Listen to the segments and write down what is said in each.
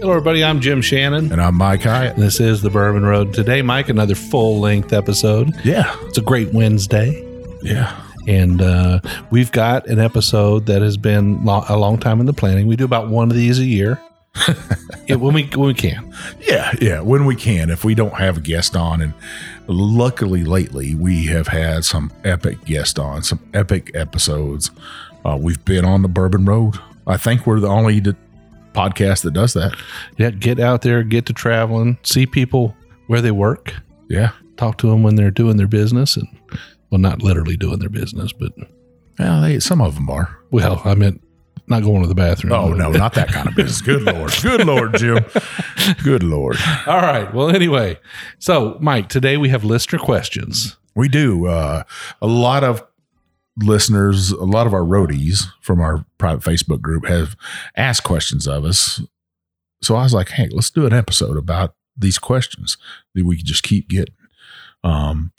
Hello, everybody. I'm Jim Shannon. And I'm Mike Hyatt. And this is the Bourbon Road. Today, Mike, another full length episode. Yeah. It's a great Wednesday. Yeah. And uh, we've got an episode that has been lo- a long time in the planning. We do about one of these a year. yeah, when we when we can. Yeah, yeah, when we can. If we don't have a guest on, and luckily lately we have had some epic guests on, some epic episodes. Uh, we've been on the Bourbon Road. I think we're the only podcast that does that. Yeah, get out there, get to traveling, see people where they work, Yeah, talk to them when they're doing their business, and well, not literally doing their business, but well, they, some of them are. well, I meant not going to the bathroom. Oh no, not that kind of business. Good lord, good lord, Jim. Good lord. All right. Well, anyway, so Mike, today we have listener questions. We do. Uh, a lot of listeners, a lot of our roadies from our private Facebook group have asked questions of us. So I was like, hey, let's do an episode about these questions that we can just keep getting. Um,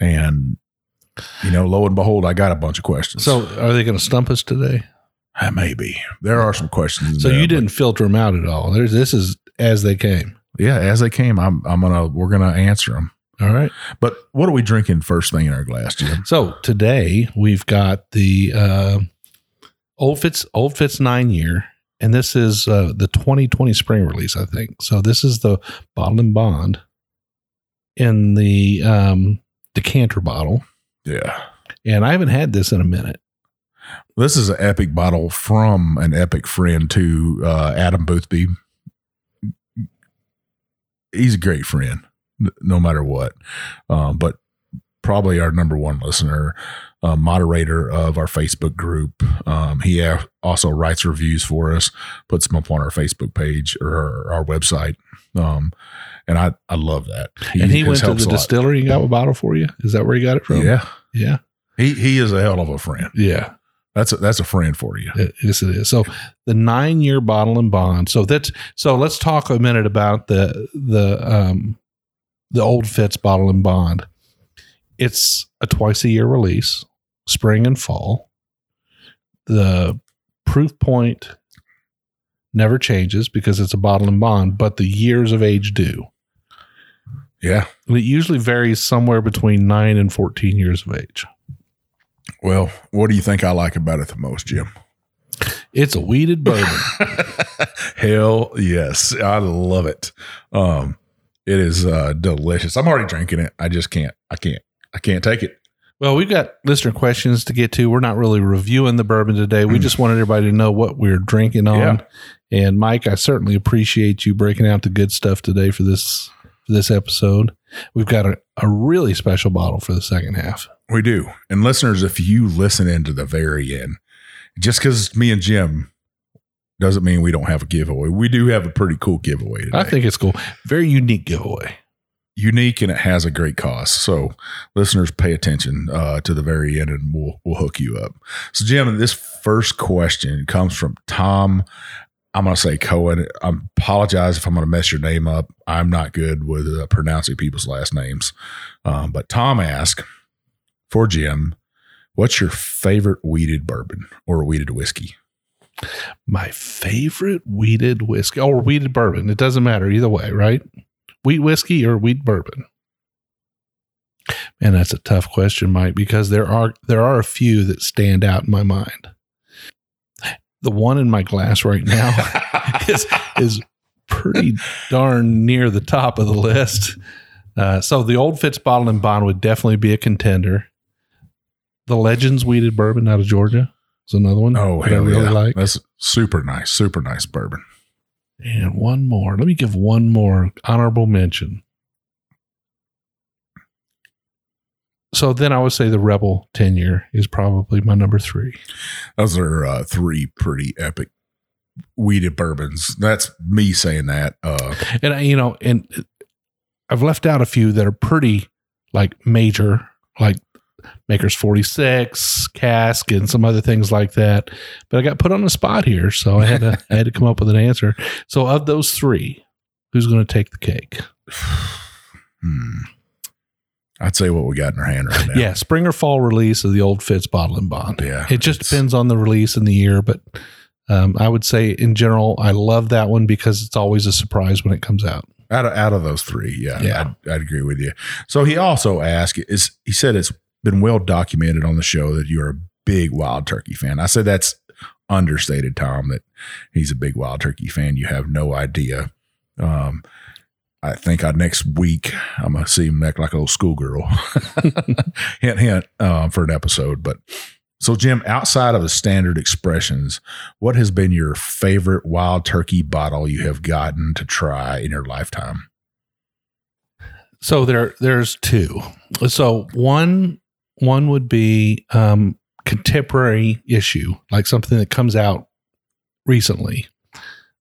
and you know, lo and behold, I got a bunch of questions. So, are they going to stump us today? Uh, maybe there are some questions. So there, you didn't filter them out at all. There's this is as they came. yeah, as they came, I'm I'm gonna we're gonna answer them. All right. But what are we drinking first thing in our glass, Jim? So today we've got the uh, Old Fitz Old Fitz nine year, and this is uh, the 2020 spring release, I think. So this is the bottled in bond in the um, decanter bottle, Yeah. and I haven't had this in a minute. This is an epic bottle from an epic friend to uh, Adam Boothby. He's a great friend, no matter what. Um, but probably our number one listener, uh, moderator of our Facebook group. Um, he a- also writes reviews for us, puts them up on our Facebook page or our, our website. Um, and I, I love that. and he went to the distillery and got a bottle for you. Is that where he got it from? Yeah. Yeah. He, he is a hell of a friend. Yeah. That's a, that's a friend for you. It- yes, it is. So the nine year bottled in bond. So that's so let's talk a minute about the the um the old Fitz bottled in bond. It's a twice a year release, spring and fall. The proof point never changes because it's a bottled in bond, but the years of age do. Yeah. And it usually varies somewhere between nine and 14 years of age. Well, what do you think I like about it the most, Jim? It's a wheated bourbon. Hell yes. I love it. Um, it is uh delicious. I'm already drinking it. I just can't. I can't. I can't take it. Well, we've got listener questions to get to. We're not really reviewing the bourbon today. We just wanted everybody to know what we're drinking on. And Mike, I certainly appreciate you breaking out the good stuff today for this for this episode. We've got a, a really special bottle for the second half. We do. And listeners, if you listen into the very end, just because me and Jim doesn't mean we don't have a giveaway. We do have a pretty cool giveaway today. I think it's cool. Very unique giveaway. unique and it has a great cost. So listeners pay attention uh, to the very end and we'll we'll hook you up. So Jim, this first question comes from Tom. I'm going to say Cohen. I apologize if I'm going to mess your name up. I'm not good with uh, pronouncing people's last names. Um, but Tom asked for Jim, what's your favorite wheated bourbon or wheated whiskey? My favorite wheated whiskey or wheated bourbon. It doesn't matter either way, right? Wheat whiskey or wheat bourbon. And that's a tough question, Mike, because there are there are a few that stand out in my mind. The one in my glass right now is is pretty darn near the top of the list. Uh, so the Old Fitz Bottled in Bond would definitely be a contender. The Legends Wheated Bourbon out of Georgia is another one. Oh, that I really yeah. like. That's super nice, super nice bourbon. And one more. Let me give one more honorable mention. So then I would say the Rebel 10 year is probably my number three. Those are uh, three pretty epic wheated bourbons. That's me saying that. Uh, And, I- you know, and I've left out a few that are pretty like major, like Maker's 46, Cask, and some other things like that. But I got put on the spot here. So I had to, I had to come up with an answer. So of those three, who's going to take the cake? hmm. I'd say what we got in our hand right now. Yeah, spring or fall release of the old Fitz bottled in bond. Yeah, it just depends on the release and the year, but um, I would say in general, I love that one because it's always a surprise when it comes out. Out of out of those three, yeah, Yeah. I'd, I'd agree with you. So he also asked, is he said it's been well documented on the show that you're a big wild turkey fan. I said that's understated, Tom. That he's a big wild turkey fan. You have no idea. Um, I think I next week I'm gonna see him act like a little schoolgirl. hint, hint, um, for an episode. But so, Jim, outside of the standard expressions, what has been your favorite wild turkey bottle you have gotten to try in your lifetime? So there, there's two. So one, one would be um, contemporary issue, like something that comes out recently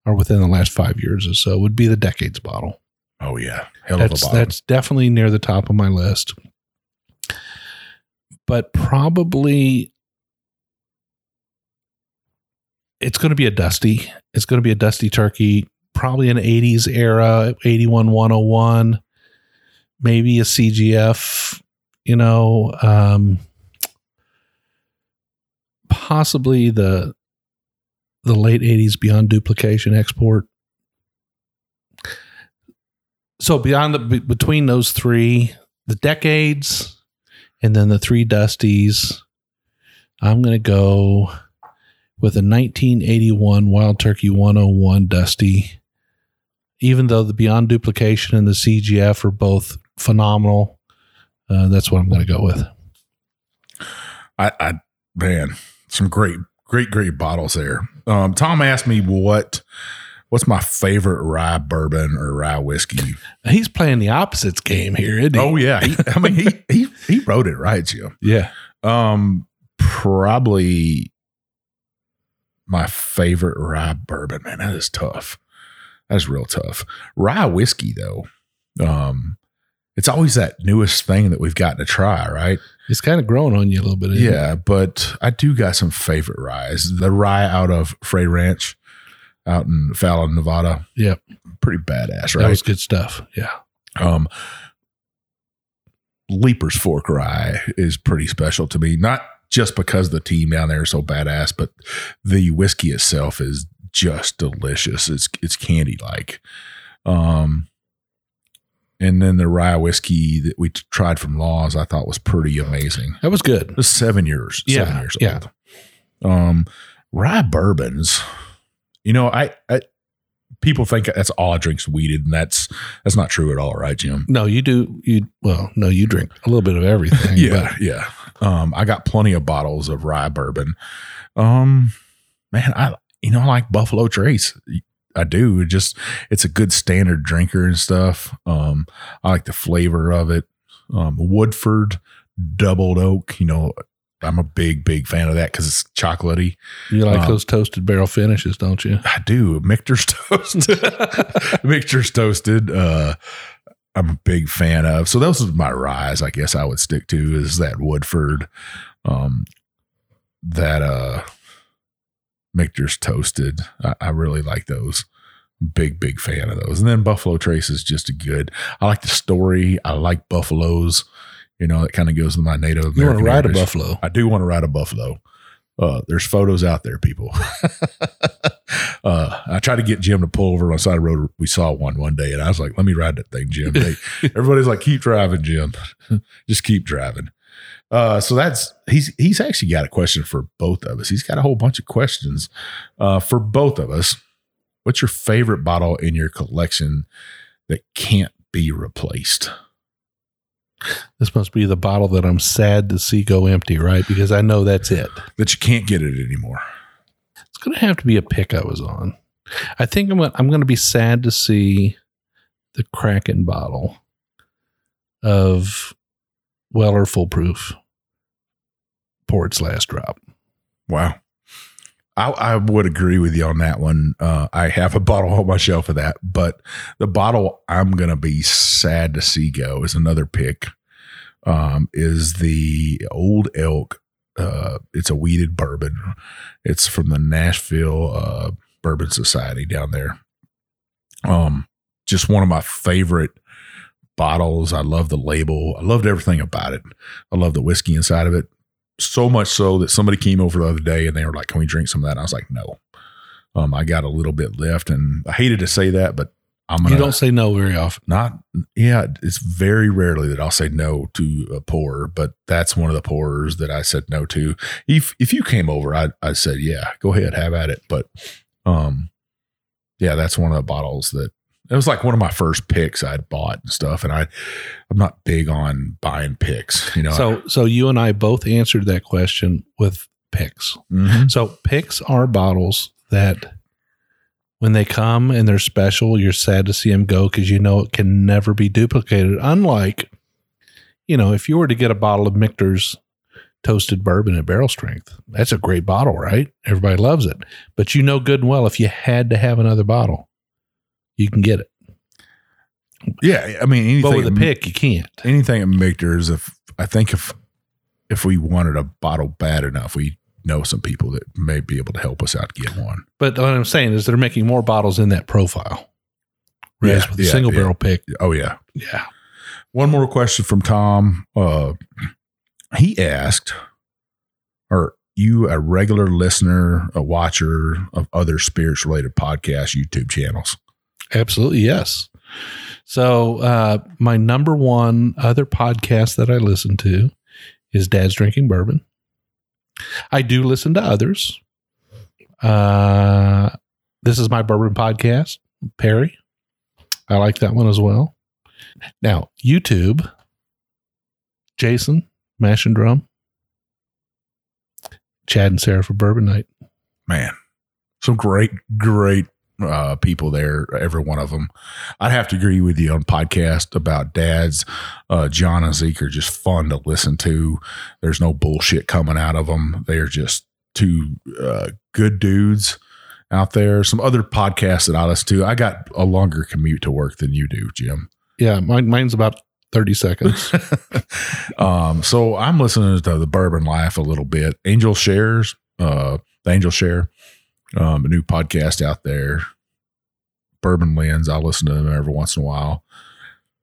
or within the last five years or so, would be the decades bottle. Oh yeah, hell that's of a bottle. that's definitely near the top of my list. But probably it's going to be a dusty. It's going to be a dusty turkey, probably an 80s era, 81 101, maybe a CGF, you know, um possibly the the late 80s beyond duplication export. So beyond the be- between those three the decades and then the three dusties i'm going to go with a 1981 wild turkey 101 dusty. Even though the beyond duplication and the cgf are both phenomenal uh, that's what i'm going to go with I, I man, some great, great, great bottles there. Um, Tom asked me what what's my favorite rye bourbon or rye whiskey. he's playing the opposites game here isn't he Oh yeah, he, I mean he he he wrote it right, Jim. yeah Um, probably my favorite rye bourbon. Man, that is tough. That's real tough. Rye whiskey though, um, it's always that newest thing that we've got to try, right? it's kind of growing on you a little bit isn't it? Yeah, but I do got some favorite ryes. The rye out of Frey Ranch, out in Fallon, Nevada. Yep. pretty badass, right? that was good stuff yeah Um, Leiper's Fork Rye is pretty special to me. Not just because the team down there is so badass, but the whiskey itself is just delicious. It's it's candy like. Um, and then the rye whiskey that we tried from Laws, I thought was pretty amazing. that was good It was seven years, Yeah, seven years yeah. old. Um, rye bourbons. You know, I, I people think that's all I drink's wheated, and that's that's not true at all, right, Jim? No, you do. You well, no, you drink a little bit of everything. Yeah, yeah. Um, I got plenty of bottles of rye bourbon. Um, man, I you know I like Buffalo Trace. I do. It just it's a good standard drinker and stuff. Um, I like the flavor of it. Um, Woodford Double Oaked. You know, I'm a big big fan of that because it's chocolatey. you like Um, those toasted barrel finishes, don't you? I do. Michter's toasted. Michter's toasted. Uh, I'm a big fan of. So those are my ryes. I guess I would stick to is that Woodford, um, that uh, Michter's toasted. I, I really like those. Big big fan of those. And then Buffalo Trace is just a good. I like the story. I like buffaloes. You know, it kind of goes with my native. You want to American ride a buffalo? I do want to ride a buffalo. Uh, there's photos out there, people. uh, I tried to get Jim to pull over on the side of the road. We saw one one day, and I was like, "Let me ride that thing, Jim." They, everybody's like, "Keep driving, Jim. Just keep driving." Uh, so that's he's he's actually got a question for both of us. He's got a whole bunch of questions uh, for both of us. what's your favorite bottle in your collection that can't be replaced? This must be the bottle that I'm sad to see go empty, right? Because I know that's it. That you can't get it anymore. It's going to have to be a pick I was on. I think I'm gonna, I'm going to be sad to see the Kraken bottle of Weller Full Proof pour its last drop. Wow. I, I would agree with you on that one. Uh, I have a bottle on my shelf of that, but the bottle I'm going to be sad to see go is another pick. Um, is the Old Elk. Uh, it's a wheated bourbon. It's from the Nashville uh, Bourbon Society down there. Um, just one of my favorite bottles. I love the label. I loved everything about it. I love the whiskey inside of it so much so that somebody came over the other day and they were like, "Can we drink some of that?" And I was like, "No." Um, I got a little bit left, and I hated to say that, but I'm gonna You don't say no very often. not. Yeah, it's very rarely that I'll say no to a pour, but that's one of the pourers that I said no to. If if you came over, I I said, "Yeah, go ahead, have at it." But um, yeah, that's one of the bottles that it was like one of my first picks I'd bought and stuff, and I I'm not big on buying picks, you know. So, so you and I both answered that question with picks. Mhm. So picks are bottles that when they come and they're special, you're sad to see them go because you know it can never be duplicated. Unlike, you know, if you were to get a bottle of Michter's toasted bourbon at barrel strength, that's a great bottle, right? Everybody loves it. But you know good and well if you had to have another bottle, you can get it. yeah, I mean anything But with a pick, you can't. anything at Michter's, if I think if if we wanted a bottle bad enough, we know some people that may be able to help us out get one. But what I'm saying is they're making more bottles in that profile. Whereas Yeah, with yeah, single yeah. barrel pick, Oh yeah. yeah. One more question from Tom. Uh, he asked, "Are you a regular listener, a watcher of other spirits related podcasts, YouTube channels?" Absolutely, yes. So, uh, my number one other podcast that I listen to is Dad's Drinking Bourbon. I do listen to others. Uh, this is my bourbon podcast, Perry. I like that one as well. Now, YouTube, Jason, Mash and Drum, Chad and Sarah for Bourbon Night. Man, some great, great uh, people there. Every one of them. I'd have to agree with you on podcast about dads. Uh, John and Zeke are just fun to listen to. There's no bullshit coming out of them. They're just two uh, good dudes out there. Some other podcasts that I listen to. I got a longer commute to work than you do, Jim. Yeah, mine, mine's about 30 seconds. um, so I'm listening to the Bourbon Life a little bit. Angel Shares, uh, the Angel Share, um, a new podcast out there. Bourbon Lens, I listen to them every once in a while.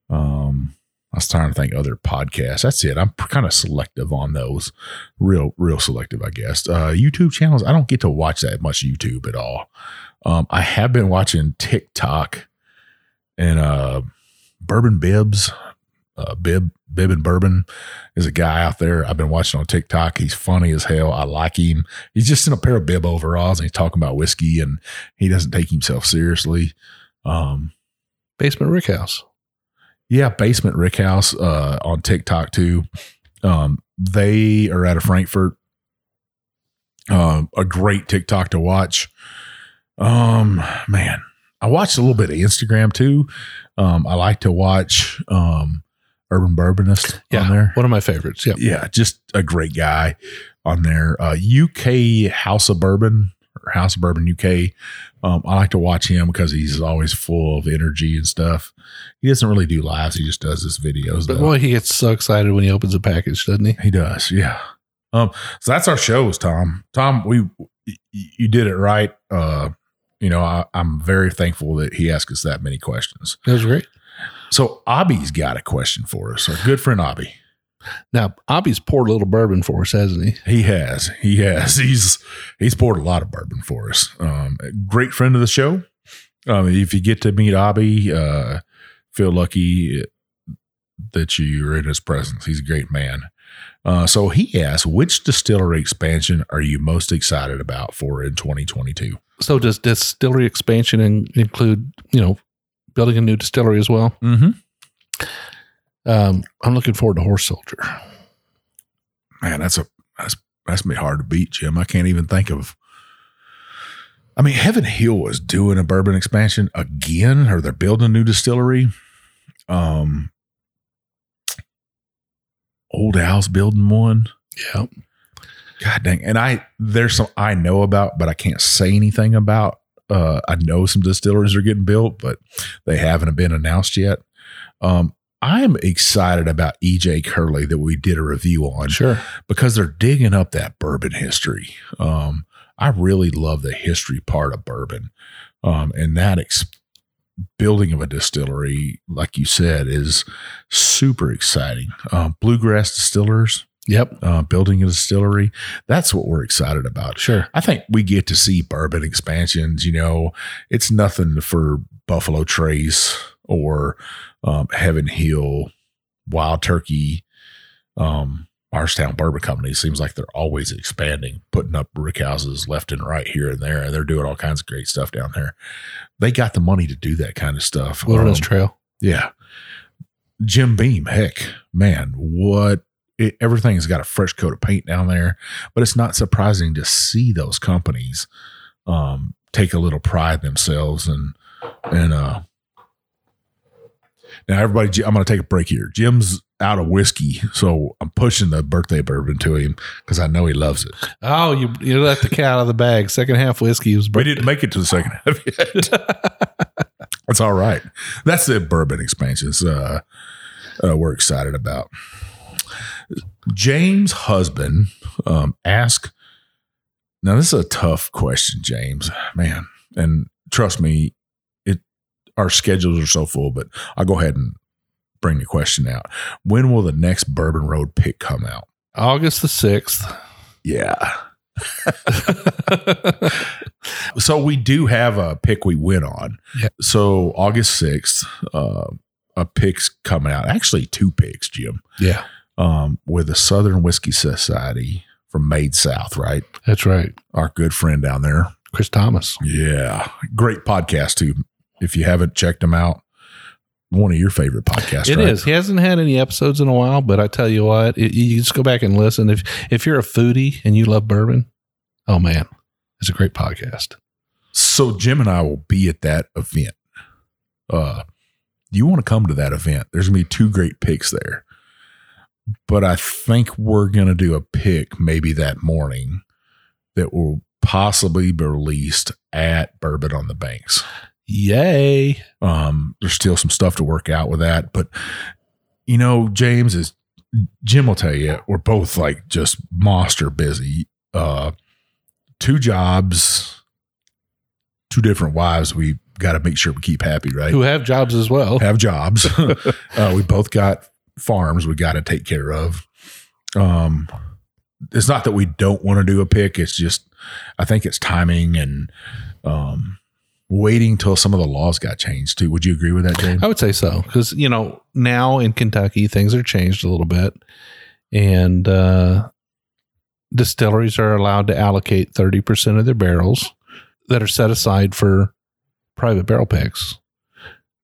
Um, I was trying to think other podcasts. That's it. I'm kind of selective on those. Real, real selective, I guess. Uh, YouTube channels. I don't get to watch that much YouTube at all. Um, I have been watching TikTok and uh, Bourbon Bibs uh, Bib Bib and Bourbon is a guy out there I've been watching on TikTok. He's funny as hell. I like him. He's just in a pair of bib overalls and he's talking about whiskey and he doesn't take himself seriously. Um, Basement Rick House. yeah, Basement Rick House uh, on TikTok too. Um, they are out of Frankfort. Um, a great TikTok to watch. Um, man, I watched a little bit of Instagram too. Um, I like to watch um, Urban Bourbonist Yeah, on there. one of my favorites. Yeah, Yeah, just a great guy on there. Uh, UK House of Bourbon or House of Bourbon UK. Um, I like to watch him because he's always full of energy and stuff. He doesn't really do lives; he just does his videos. but though. boy, he gets so excited when he opens a package, doesn't he? He does, yeah. Um, so that's our shows, Tom. Tom, we you did it right. Uh, you know, I, I'm very thankful that he asked us that many questions. That was great. So Abby's got a question for us. Our good friend Abby. Now, Abby's poured a little bourbon for us, hasn't he? He has. He has. He's he's poured a lot of bourbon for us. Um, great friend of the show. Um, if you get to meet Abby, uh, feel lucky that you're in his presence. He's a great man. Uh, so he asked, which distillery expansion are you most excited about for in 2022? So does distillery expansion in, include, you know, building a new distillery as well? Mm-hmm. Um, I'm looking forward to Horse Soldier. Man, that's a that's that's gonna be hard to beat, Jim. I can't even think of. I mean, Heaven Hill was doing a bourbon expansion again, or they're building a new distillery. Um, Old Al's building one. Yeah. God dang. And I there's some I know about, but I can't say anything about. Uh I know some distilleries are getting built, but they haven't been announced yet. Um I'm excited about EJ Curley that we did a review on Sure. because they're digging up that bourbon history. Um, I really love the history part of bourbon. Um, and that ex- building of a distillery, like you said, is super exciting. Um, Bluegrass Distillers, Yep. uh, building a distillery, that's what we're excited about. Sure. I think we get to see bourbon expansions. You know, it's nothing for Buffalo Trace or um, Heaven Hill, Wild Turkey, um, Bardstown Bourbon Company. Seems like they're always expanding, putting up brick houses left and right here and there. And they're doing all kinds of great stuff down there. They got the money to do that kind of stuff. Wilderness Um, Trail. yeah. Jim Beam, heck, man, what it, everything's got a fresh coat of paint down there, but it's not surprising to see those companies um, take a little pride themselves and and uh now everybody I'm going to take a break here. Jim's out of whiskey, so I'm pushing the birthday bourbon to him because I know he loves it. Oh, you you let the cat out of the bag. Second half whiskey was We didn't make it to the second half yet. That's all right. That's the bourbon expansions uh, uh, we're excited about. James' husband um, asked. Now this is a tough question, James. Man, and trust me, it our schedules are so full. But I'll go ahead and bring the question out. When will the next Bourbon Road pick come out? August the sixth. Yeah. so we do have a pick we went on. Yeah. So August 6th, uh, a pick's coming out. Actually, two picks, Jim, yeah, um, with the Southern Whiskey Society from Made South, right? that's right. Our good friend down there. Chris Thomas. Yeah. Great podcast, too. If you haven't checked him out, one of your favorite podcasts, It right? is. He hasn't had any episodes in a while, but I tell you what, it, you just go back and listen. If if you're a foodie and you love bourbon, oh man, it's a great podcast. So Jim and I will be at that event. Uh, you want to come to that event? There's gonna be two great picks there, but I think we're gonna do a pick maybe that morning that will possibly be released at Bourbon on the Banks. Yay! Um, there's still some stuff to work out with that, but you know, James is Jim will tell you we're both like just monster busy. Uh, two jobs, two different wives. We got to make sure we keep happy, right? Who have jobs as well? Have jobs. uh, we both got farms we got to take care of. Um, it's not that we don't want to do a pick. It's just I think it's timing and um waiting till some of the laws got changed too. Would you agree with that, James? I would say so because you know now in Kentucky things are changed a little bit, and uh, distilleries are allowed to allocate thirty percent of their barrels that are set aside for private barrel picks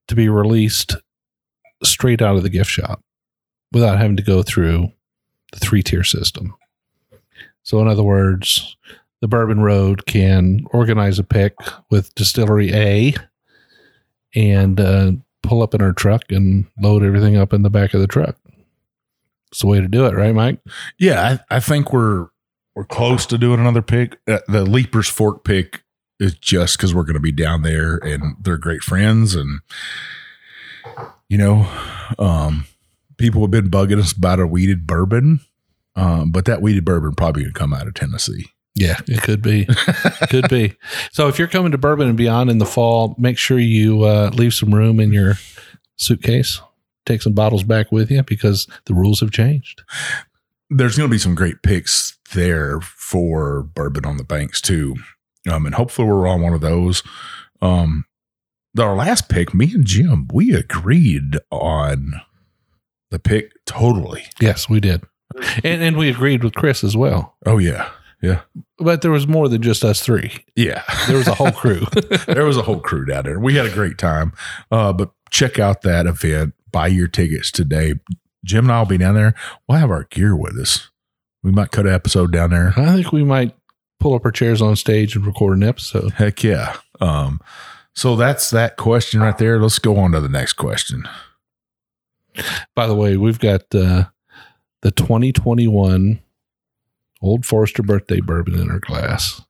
to be released straight out of the gift shop without having to go through the three tier system. So, in other words, the Bourbon Road can organize a pick with Distillery A and uh, pull up in our truck and load everything up in the back of the truck. It's the way to do it, right, Mike? Yeah, I, I think we're we're close to doing another pick. Uh, the Leipers Fork pick is just because we're going to be down there and they're great friends, and you know, um, people have been bugging us about a wheated bourbon, um, but that wheated bourbon probably to come out of Tennessee. Yeah, it could be. It could be. So if you're coming to Bourbon and Beyond in the fall, make sure you uh, leave some room in your suitcase. Take some bottles back with you because the rules have changed. There's going to be some great picks there for bourbon on the banks too, um, and hopefully we're on one of those. Um, our last pick, me and Jim, we agreed on the pick totally. Yes, we did. And and we agreed with Chris as well. Oh yeah, Yeah. But there was more than just us three. Yeah. There was a whole crew. there was a whole crew down there. We had a great time. Uh, but check out that event. Buy your tickets today. Jim and I will be down there. We'll have our gear with us. We might cut an episode down there. I think we might pull up our chairs on stage and record an episode. Heck yeah. Um, so that's that question right there. Let's go on to the next question. By the way, we've got uh, the 2021 Old Forester birthday bourbon in our glass.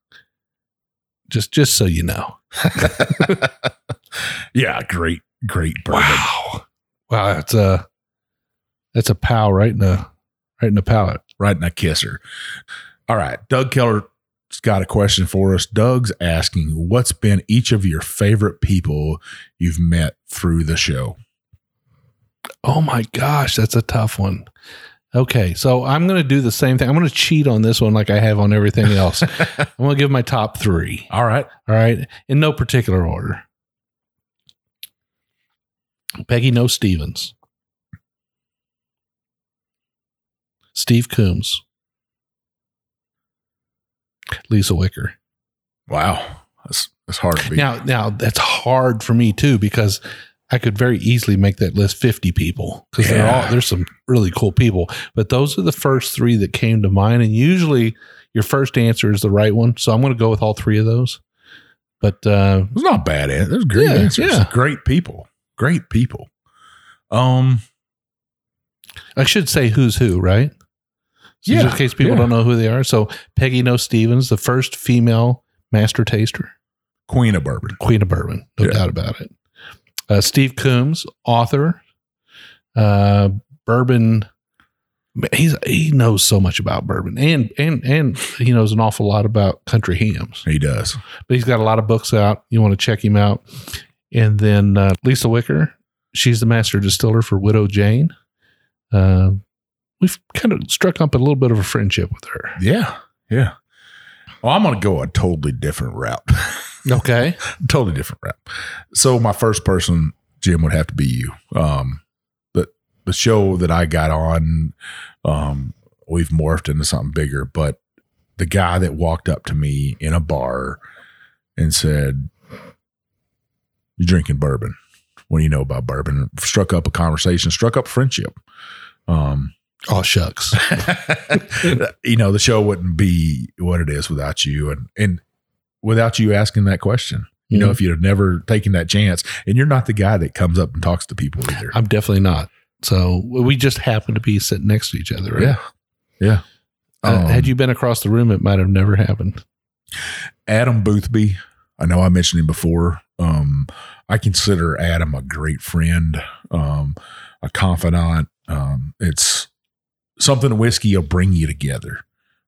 Just just so you know. yeah, great, great bourbon. Wow. Wow, that's a that's a pow right in the right in the palate. Right in a kisser. All right. Doug Keller's got a question for us. Doug's asking, what's been each of your favorite people you've met through the show? Oh my gosh, that's a tough one. Okay, so I'm going to do the same thing. I'm going to cheat on this one like I have on everything else. I'm going to give my top three. All right. All right, in no particular order. Peggy Noe Stevens, Steve Coomes, Lisa Wicker. Wow. That's, that's hard to beat. Now, now that's hard for me too because I could very easily make that list 50 people because they're Yeah. all there's some really cool people. But those are the first three that came to mind. And usually your first answer is the right one. So I'm going to go with all three of those. But uh, It's not bad. There's great Yeah, answers. yeah. Great people. Great people. Um, I should say who's who, right? So Yeah, just in case people yeah. don't know who they are. So Peggy Noe Stevens, the first female master taster, Queen of Bourbon. Queen of Bourbon, no doubt about it. Uh, Steve Coomes, author, uh, bourbon. He's he knows so much about bourbon, and and and he knows an awful lot about country hams. He does. But he's got a lot of books out. You want to check him out. And then uh, Lisa Wicker, she's the master distiller for Widow Jane. Uh, we've kind of struck up a little bit of a friendship with her. Yeah. Yeah. Well, I'm going to go a totally different route. Okay. totally different route. So my first person, Jim, would have to be you. Um, the the show that I got on, um, we've morphed into something bigger. But the guy that walked up to me in a bar and said, You're drinking bourbon? What do you know about bourbon?" Struck up a conversation, struck up friendship. Um, Oh shucks. you know, the show wouldn't be what it is without you, and and without you asking that question. You know, Mhm. if you'd have never taken that chance, and you're not the guy that comes up and talks to people either. I'm definitely not. So we just happen to be sitting next to each other. Right? yeah, yeah. Uh, Um, had you been across the room, it might have never happened. Adam Boothby, I know I mentioned him before. Um, I consider Adam a great friend, um, a confidant. Um, it's something whiskey will bring you together,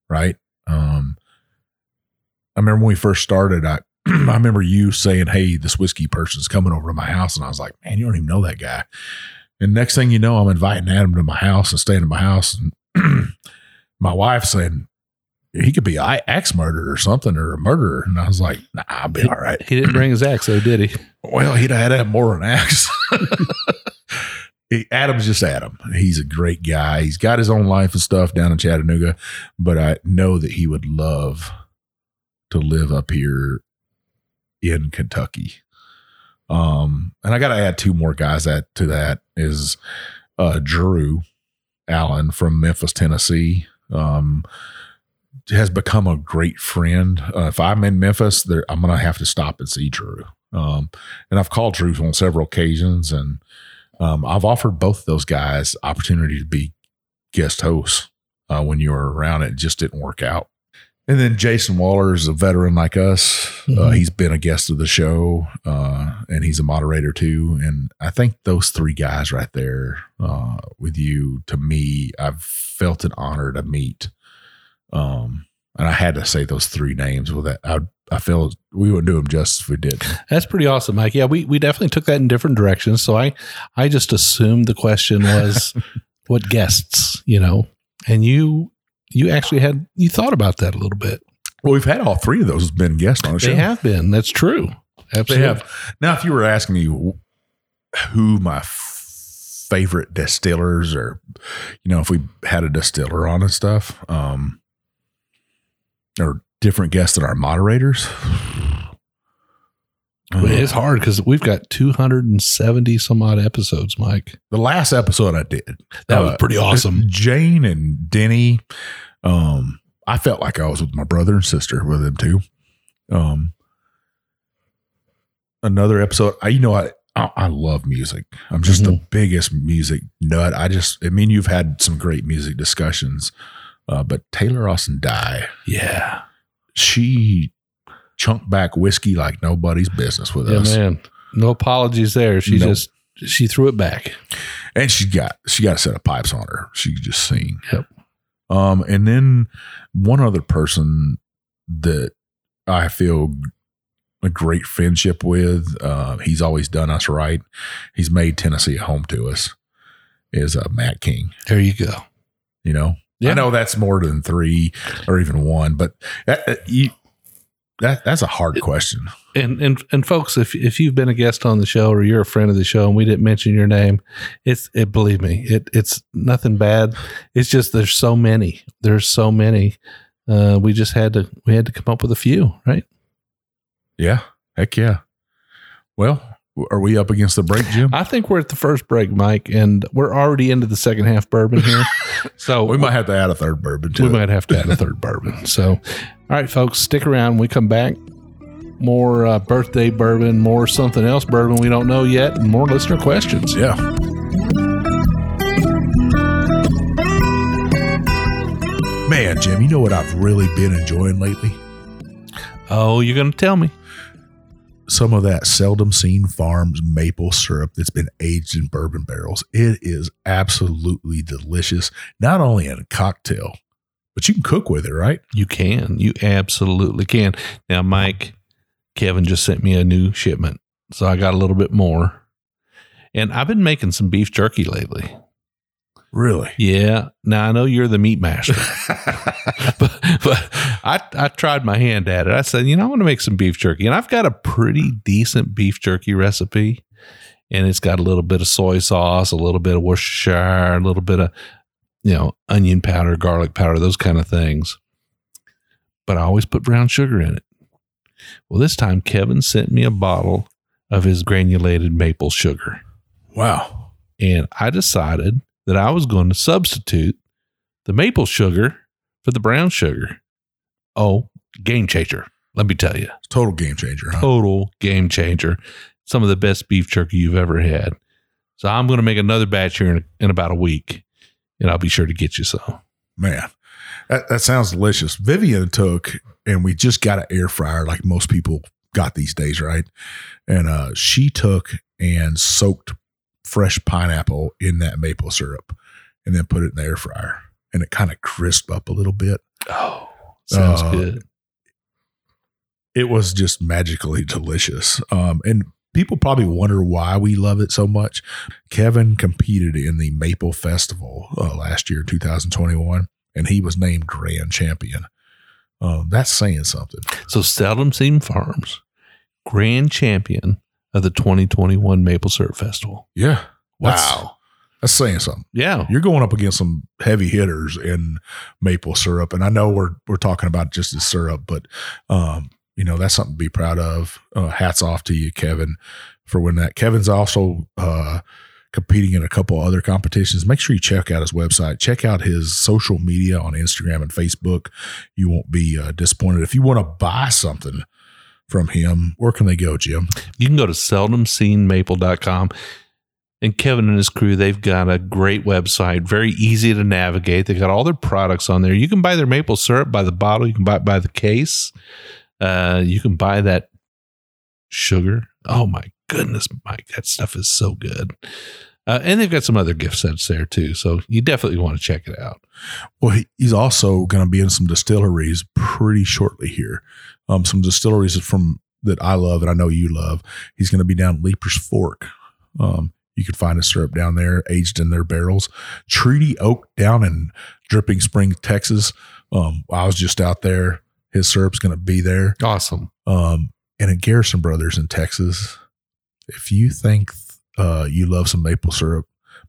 right? I remember when we first started, I I remember you saying, "Hey, this whiskey person's coming over to my house," and I was like, "Man, you don't even know that guy." And next thing you know, I'm inviting Adam to my house and staying at my house, and my wife saying, "He could be a axe murderer or something, or a murderer," and I was like, "Nah, I'll be all right." He didn't bring his axe, though, did he? Well, he'd have had to have more than an axe. He- Adam's just Adam. He's a great guy. He's got his own life and stuff down in Chattanooga, but I know that he would love to live up here in Kentucky. Um, and I got to add two more guys that to that is uh, Drew Allen from Memphis, Tennessee. Um, has become a great friend. Uh, if I'm in Memphis, there I'm gonna have to stop and see Drew. Um, and I've called Drew on several occasions, and um, I've offered both those guys opportunity to be guest hosts uh, when you were around. It just didn't work out. And then Jason Waller is a veteran like us. Uh, Mhm. he's been a guest of the show, uh, and he's a moderator too. And I think those three guys right there uh, with you, to me, I've felt an honor to meet. Um, and I had to say those three names with that. I I feel we wouldn't do them justice if we didn't. That's pretty awesome, Mike. Yeah, we, we definitely took that in different directions. So I I just assumed the question was what guests, you know, and you you actually had you thought about that a little bit. Well, we've had all three of those been guests on the show. They have been. That's true. They Absolutely. have. Now, if you were asking me who my f- favorite distillers or, you know, if we had a distiller on and stuff, um, or different guests than our moderators. But it's hard because we've got 270 some odd episodes, Mike. The last episode I did, That was pretty awesome. Jane and Denny, um, I felt like I was with my brother and sister with them too. Um, another episode, I you know I I, I love music. I'm just the biggest music nut. I just I mean you've had some great music discussions, uh, but Taylor Austin Dye. Yeah. She chunked back whiskey like nobody's business with Yeah, us. man. No apologies there. She Nope. just she threw it back. and she got she got a set of pipes on her. She just sing. Yep. Um, and then one other person that I feel a great friendship with. Uh, he's always done us right. He's made Tennessee a home to us. Is uh, Matt King. There you go. You know, Yeah. I know that's more than three or even one, but that, that- you that that's a hard question. And and and folks, if if you've been a guest on the show or you're a friend of the show and we didn't mention your name, it's it believe me, it it's nothing bad. It's just there's so many. There's so many. Uh, we just had to we had to come up with a few, right? Yeah, heck yeah. Well, are we up against the break, Jim? I think we're at the first break, Mike, and we're already into the second half bourbon here. So we might have to add a third bourbon to we it. might have to add a third bourbon. So, all right, folks, stick around. When we come back. More uh, birthday bourbon, more something else bourbon we don't know yet, and more listener questions. Yeah. Man, Jim, you know what I've really been enjoying lately? Oh, you're going to tell me? Some of that seldom seen farms maple syrup that's been aged in bourbon barrels. It is absolutely delicious, not only in a cocktail, but you can cook with it, right? You can. You absolutely can. Now, Mike, Kevin just sent me a new shipment. So I got a little bit more. And I've been making some beef jerky lately. Really? Yeah. Now I know you're the meat master, but, but I, I tried my hand at it. I said, you know, I want to make some beef jerky. And I've got a pretty decent beef jerky recipe. And it's got a little bit of soy sauce, a little bit of Worcestershire, a little bit of, you know, onion powder, garlic powder, those kind of things. But I always put brown sugar in it. Well, this time Kevin sent me a bottle of his granulated maple sugar. wow. And I decided that I was going to substitute the maple sugar for the brown sugar. Oh, game changer. Let me tell you, Total game changer, huh? total game changer. Some of the best beef jerky you've ever had. So I'm going to make another batch here in, in about a week, and I'll be sure to get you some. Man, that, that sounds delicious. Vivian took, and we just got an air fryer like most people got these days, right? And uh, she took and soaked fresh pineapple in that maple syrup and then put it in the air fryer. And it kind of crisped up a little bit. Oh, sounds Uh, good. It was just magically delicious. Um, and people probably wonder why we love it so much. Kevin competed in the Maple Festival uh, last year, 2021, and he was named grand champion. Um, that's saying something. So Seldom Seen Farms, grand champion of the 2021 Maple Syrup Festival. Yeah. Wow. That's saying something. Yeah. You're going up against some heavy hitters in maple syrup. And I know we're we're talking about just the syrup, but um, you know, that's something to be proud of. Uh, hats off to you, Kevin, for winning that. Kevin's also uh competing in a couple other competitions. Make sure you check out his website. Check out his social media on Instagram and Facebook. You won't be uh, disappointed. If you want to buy something from him, where can they go, Jim? You can go to seldomseenmaple.com. And Kevin and his crew, they've got a great website, very easy to navigate. They've got all their products on there. You can buy their maple syrup by the bottle. You can buy it by the case. Uh, you can buy that sugar. Oh my goodness, Mike, that stuff is so good. Uh, and they've got some other gift sets there too. So you definitely want to check it out. Well, he, he's also going to be in some distilleries pretty shortly here. Um, some distilleries from that I love and I know you love. He's going to be down Leiper's Fork. Um, you can find a syrup down there, aged in their barrels. Treaty Oak down in Dripping Spring, Texas. Um, I was just out there. His syrup's going to be there. Awesome. Um, and at Garrison Brothers in Texas, if you think uh, you love some maple syrup,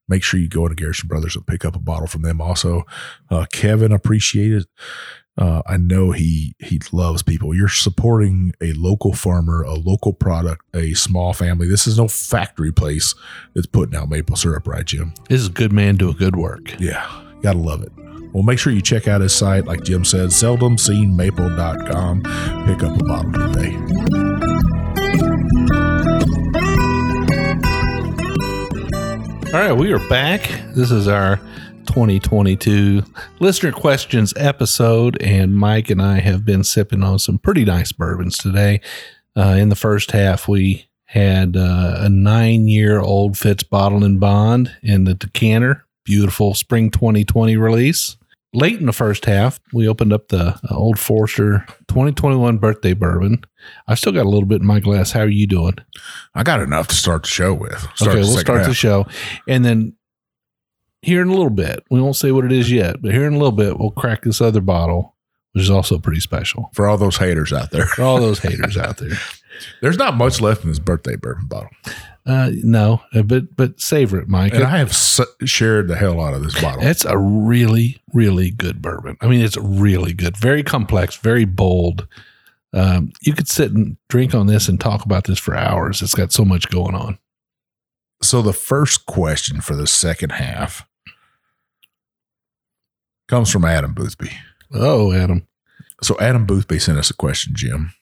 make sure you go into Garrison Brothers and pick up a bottle from them. Also, uh, Kevin appreciated Uh, I know he he loves people. You're supporting a local farmer, a local product, a small family. This is no factory place that's putting out maple syrup, right, Jim? This is a good man doing good work. Yeah, gotta love it. Well, make sure you check out his site, like Jim said, seldomseenmaple.com. Pick up a bottle today. All right, we are back. This is our 2022 listener questions episode, and Mike and I have been sipping on some pretty nice bourbons today. Uh, in the first half, we had uh, a nine year old Fitz Bottled in Bond in the decanter, beautiful spring 2020 release. Late in the first half, we opened up the uh, Old Forester 2021 birthday bourbon. I still got a little bit in my glass. How are you doing? I got enough to start the show with. Start okay, we'll start the show. And then here in a little bit, we won't say what it is yet, but here in a little bit, we'll crack this other bottle, which is also pretty special. for all those haters out there. For all those haters out there. There's not much left in this birthday bourbon bottle, Uh, no, uh, but but savor it, Mike. and I have s- shared the hell out of this bottle. It's a really, really good bourbon. I mean, it's really good, very complex, very bold. Um, you could sit and drink on this and talk about this for hours. It's got so much going on. So the first question for the second half comes from Adam Boothby. Oh, Adam. So Adam Boothby sent us a question, Jim.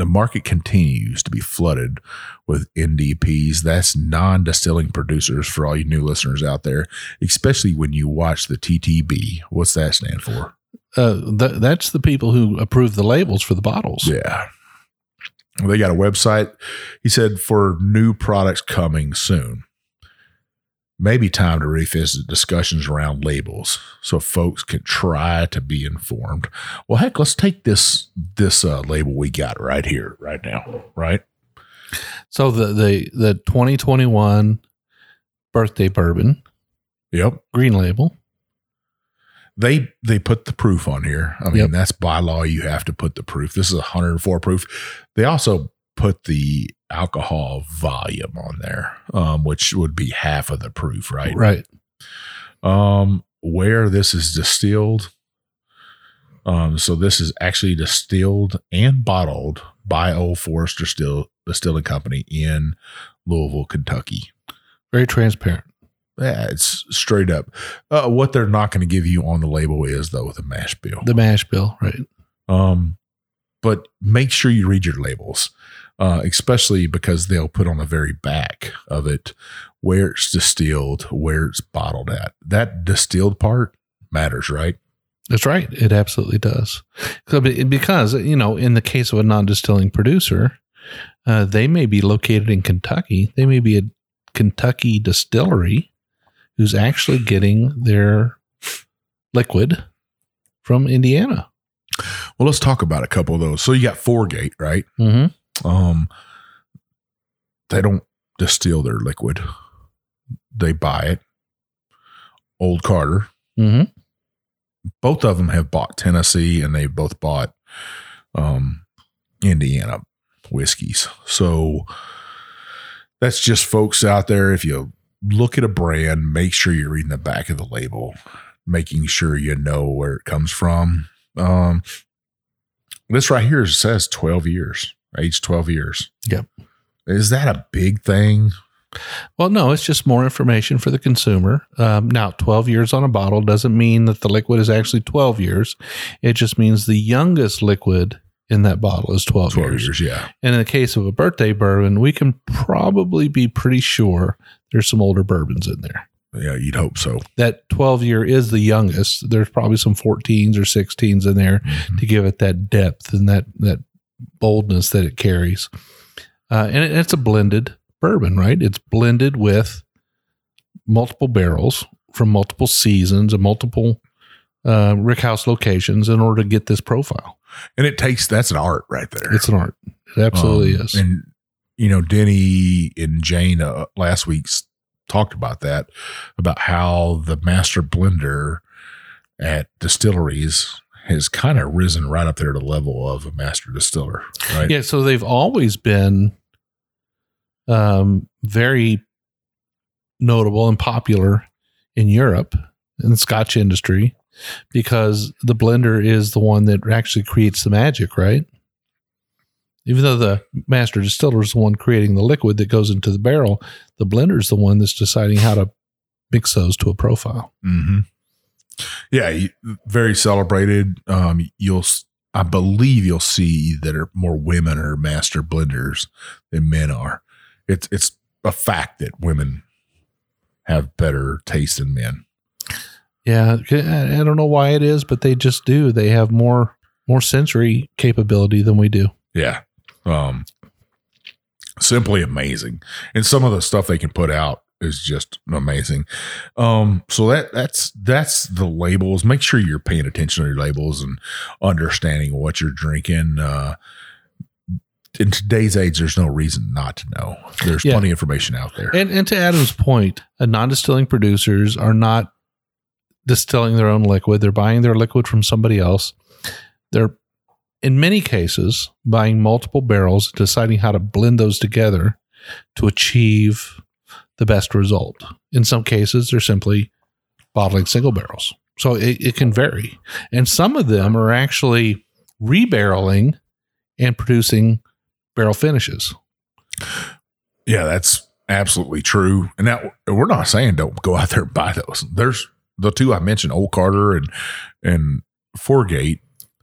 The market continues to be flooded with NDPs. That's non-distilling producers for all you new listeners out there, especially when you watch the TTB. What's that stand for? Uh, th- that's the people who approve the labels for the bottles. Yeah. They got a website. He said for new products coming soon. Maybe time to revisit discussions around labels so folks can try to be informed. Well, heck, let's take this this uh, label we got right here, right now, right? So the the the 2021 birthday bourbon Yep. green label. They they put the proof on here. I mean, Yep. that's by law. You have to put the proof. This is 104 proof. They also put the alcohol volume on there, um, which would be half of the proof, right? Right. Um, where this is distilled. Um, so this is actually distilled and bottled by Old Forester Still Distilling Company in Louisville, Kentucky. Very transparent. Yeah, it's straight up. Uh, what they're not going to give you on the label is though the mash bill. The mash bill, right? Um, but make sure you read your labels, uh, especially because they'll put on the very back of it where it's distilled, where it's bottled at. That distilled part matters, right? That's right. It absolutely does. Because, you know, in the case of a non distilling producer, uh, they may be located in Kentucky. They may be a Kentucky distillery who's actually getting their liquid from Indiana. Well, let's talk about a couple of those. So you got Four Gate, right? Mm-hmm. Um, they don't distill their liquid; they buy it. Old Carter, Mm-hmm. both of them have bought Tennessee and they both bought um, Indiana whiskeys. So that's just folks out there. If you look at a brand, make sure you're reading the back of the label, making sure you know where it comes from. Um, this right here says 12 years, age 12 years. Yep. Is that a big thing? Well, no, it's just more information for the consumer. Um, now, 12 years on a bottle doesn't mean that the liquid is actually 12 years. It just means the youngest liquid in that bottle is 12, 12 years. years, yeah. And in the case of a birthday bourbon, we can probably be pretty sure there's some older bourbons in there. Yeah, you'd hope so. That 12 year is the youngest. There's probably some 14s or 16s in there Mhm. to give it that depth and that that boldness that it carries. Uh, and it, it's a blended bourbon, right? It's blended with multiple barrels from multiple seasons and multiple uh, Rickhouse locations in order to get this profile. And it takes, that's an art right there. It's an art. It absolutely Um, is. And you know, Denny and Jane uh, last week's talked about that about how the master blender at distilleries has kind of risen right up there to the level of a master distiller, right? Yeah, so they've always been um, very notable and popular in Europe in the Scotch industry. because the blender is the one that actually creates the magic, right? Even though the master distiller is the one creating the liquid that goes into the barrel, the blender is the one that's deciding how to mix those to a profile. Mm-hmm. Yeah, very celebrated. Um, you'll, I believe, you'll see that are more women are master blenders than men are. It's it's a fact that women have better taste than men. Yeah, I I don't know why it is, but they just do. They have more more sensory capability than we do. Yeah, um, simply amazing, and some of the stuff they can put out is just amazing. Um, so that that's that's the labels. Make sure you're paying attention to your labels and understanding what you're drinking. Uh, in today's age, there's no reason not to know. There's Yeah. plenty of information out there. And and to Adam's point, uh, non-distilling producers are not distilling their own liquid. They're buying their liquid from somebody else. They're in many cases buying multiple barrels, deciding how to blend those together to achieve the best result. In some cases, they're simply bottling single barrels. So it, it can vary. And some of them are actually rebarreling and producing barrel finishes. Yeah, that's absolutely true. And that we're not saying don't go out there and buy those. There's the two I mentioned, Old Carter and and Four Gate.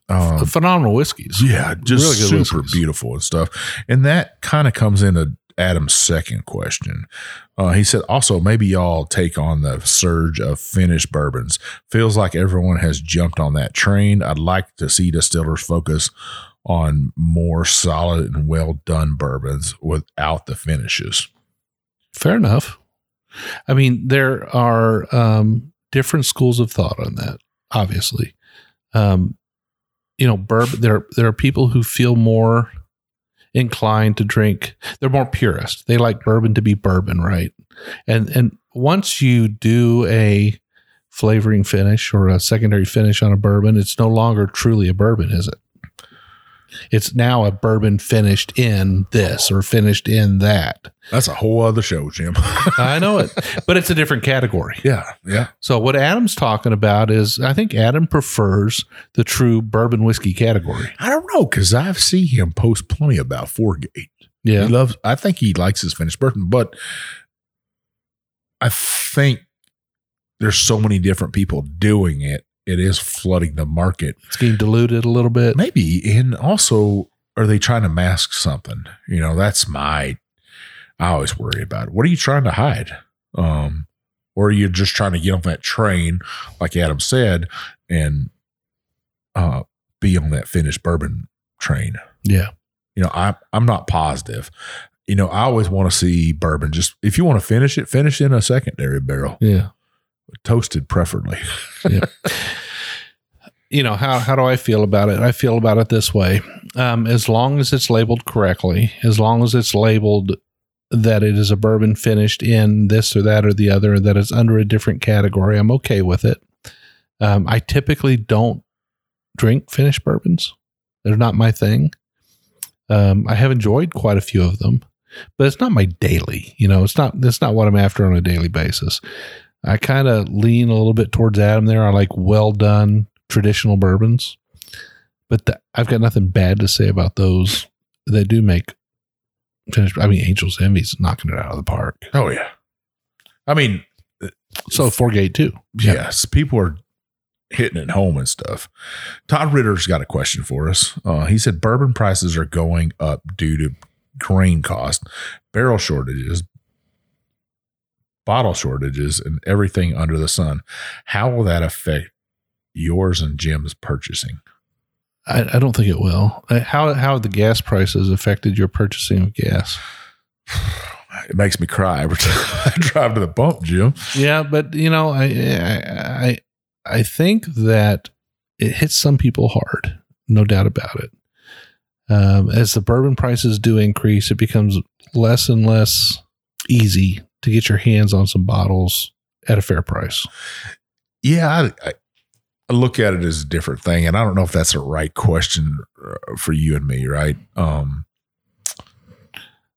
Um, Phenomenal whiskeys. yeah, just Really good super whiskeys. beautiful and stuff. And that kind of comes into Adam's second question. Uh, he said, also, maybe y'all take on the surge of finished bourbons. Feels like everyone has jumped on that train. I'd like to see distillers focus on more solid and well done bourbons without the finishes. Fair enough. I mean, there are um, different schools of thought on that. Obviously, um, you know, bourbon. There, there are people who feel more inclined to drink. They're more purist. They like bourbon to be bourbon, right? And and once you do a flavoring finish or a secondary finish on a bourbon, it's no longer truly a bourbon, is it? It's now a bourbon finished in this or finished in that. That's a whole other show, Jim. I know it, but it's a different category. yeah, yeah. So what Adam's talking about is, I think Adam prefers the true bourbon whiskey category. I don't know because I've seen him post plenty about Four Gate. He Yeah, loves. I think he likes his finished bourbon, but I think there's so many different people doing it. It is flooding the market. it's getting diluted a little bit. Maybe, and also, are they trying to mask something? You know, that's my. I always worry about it. What are you trying to hide? Um, or are you just trying to get on that train, like Adam said, and uh, be on that finished bourbon train? Yeah, You know, I I'm not positive. You know, I always want to see bourbon. Just if you want to finish it, finish in a secondary barrel, yeah. Toasted preferably. You know how how do I feel about it? I feel about it this way: um, as long as it's labeled correctly, as long as it's labeled that it is a bourbon finished in this or that or the other, and that it's under a different category, I'm okay with it. Um, I typically don't drink finished bourbons; they're not my thing. Um, I have enjoyed quite a few of them, but it's not my daily. You know, it's not that's not what I'm after on a daily basis. I kind of lean a little bit towards Adam there. I like well done traditional bourbons, but the, I've got nothing bad to say about those. They do make finished. I mean, Angel's Envy's knocking it out of the park. Oh yeah. I mean, So Four Gate too. yes, people are hitting it home and stuff. Todd Ritter's got a question for us. Uh, he said bourbon prices are going up due to grain cost, barrel shortages, bottle shortages, and everything under the sun. How will that affect yours and Jim's purchasing? I, I don't think it will. Uh, How how have the gas prices affected your purchasing of gas? It makes me cry every time I drive to the pump, Jim. Yeah, but you know, I I I, I think that it hits some people hard, no doubt about it. Um, as the bourbon prices do increase, it becomes less and less easy to get your hands on some bottles at a fair price. Yeah, I, I, look at it as a different thing, and I don't know if that's a right question uh, for you and me, right? Um,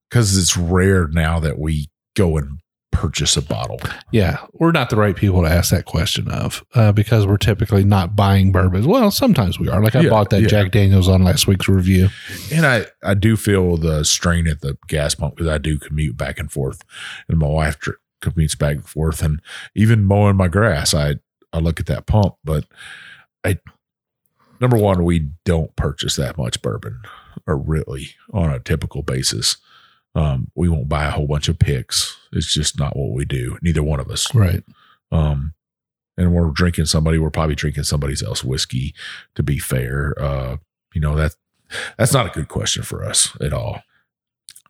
because it's rare now that we go and purchase a bottle? Yeah, we're not the right people to ask that question of uh, because we're typically not buying bourbons. Well, sometimes we are. Like I Yeah, bought that yeah. Jack Daniels on last week's review. And I, I do feel the strain at the gas pump because I do commute back and forth, and my wife dr- commutes back and forth, and even mowing my grass, I I look at that pump. But I, number one, we don't purchase that much bourbon, or really on a typical basis. Um, we won't buy a whole bunch of picks. It's just not what we do. Neither one of us. Right. Um, and we're drinking somebody, we're probably drinking somebody's else whiskey. To be fair, uh, you know that that's not a good question for us at all.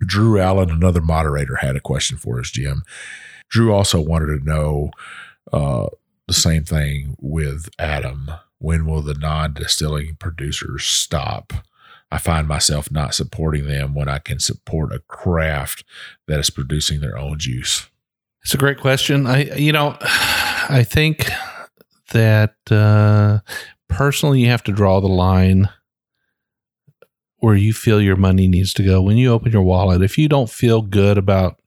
Drew Allen, another moderator, had a question for us, Jim. Drew also wanted to know uh, the same thing with Adam. When will the non-distilling producers stop? I find myself not supporting them when I can support a craft that is producing their own juice. It's a great question. I, you know, I think that uh, personally, you have to draw the line where you feel your money needs to go. When you open your wallet, if you don't feel good about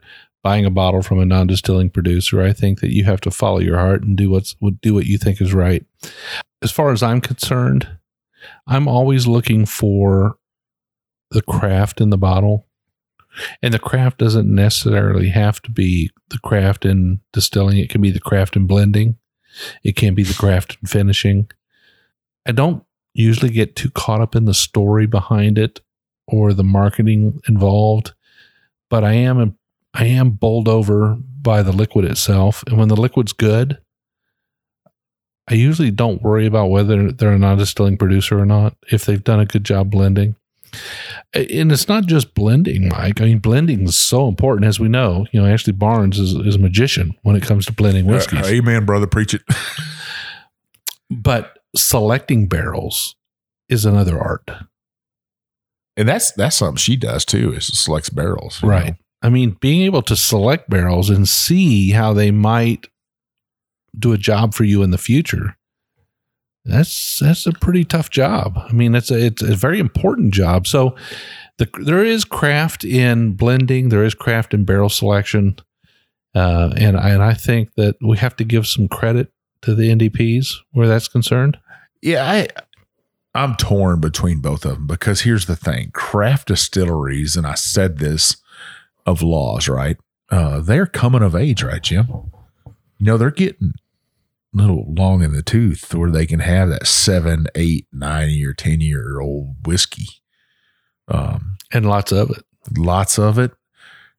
buying a bottle from a non-distilling producer, I think that you have to follow your heart and do what's do what you think is right. As far as I'm concerned, I'm always looking for the craft in the bottle. And the craft doesn't necessarily have to be the craft in distilling. It can be the craft in blending. It can be the craft in finishing. I don't usually get too caught up in the story behind it or the marketing involved, but I am I am bowled over by the liquid itself. And when the liquid's good, I usually don't worry about whether they're a non-distilling producer or not if they've done a good job blending and it's not just blending, Mike. I mean, blending is so important, as we know. You know, Ashley Barnes is, is a magician when it comes to blending whiskeys. Uh, amen, brother. Preach it. But selecting barrels is another art, And that's that's something she does too. Is selects barrels, right? know? I mean, being able to select barrels and see how they might do a job for you in the future. That's that's a pretty tough job. I mean, it's a it's a very important job. So, the, there is craft in blending. There is craft in barrel selection, uh, and and I think that we have to give some credit to the NDPs where that's concerned. Yeah, I I'm torn between both of them because here's the thing: craft distilleries, and I said this of laws, right? Uh, they're coming of age, right, Jim? You know, they're getting little long in the tooth where they can have that seven, eight, nine year, ten year old whiskey. Um, And lots of it. lots of it,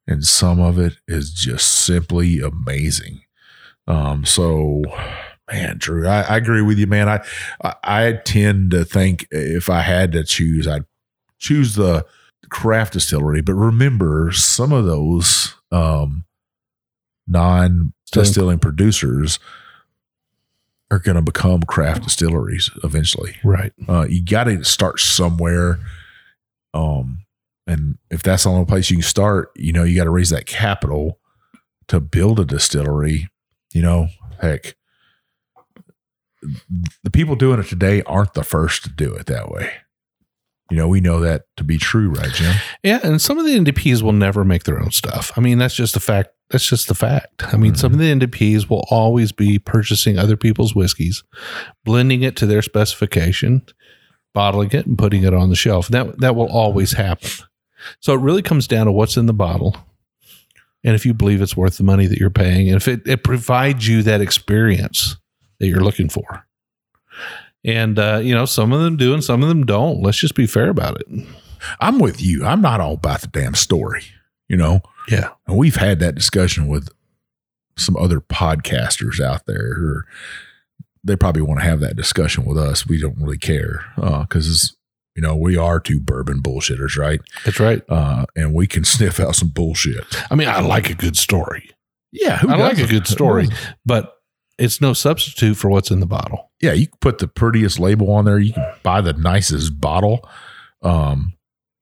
and some of it is just simply amazing. Um, so man, Drew, I, I agree with you, man. I, I I tend to think if I had to choose, I'd choose the craft distillery. But remember, some of those um, non-distilling producers are going to become craft distilleries eventually Right. uh, you got to start somewhere. Um, and if that's the only place you can start, you know, you got to raise that capital to build a distillery. You know, heck, the people doing it today aren't the first to do it that way. You know, we know that to be true, right, Jim? Yeah, and some of the NDPs will never make their own stuff. I mean, that's just a fact. That's just the fact. I mean, some of the NDPs will always be purchasing other people's whiskeys, blending it to their specification, bottling it, and putting it on the shelf. That that will always happen. So it really comes down to what's in the bottle, and if you believe it's worth the money that you're paying, and if it, it provides you that experience that you're looking for. And uh, you know, some of them do, and some of them don't. Let's just be fair about it. I'm with you. I'm not all about the damn story. You know, Yeah. And we've had that discussion with some other podcasters out there who are, they probably want to have that discussion with us. We don't really care because, you know, we are two bourbon bullshitters, right? That's right. Uh, and we can sniff out some bullshit. I mean, I like a good story, Yeah. Who I like a good story. but it's no substitute for what's in the bottle. Yeah. You can put the prettiest label on there. You can buy the nicest bottle. Um,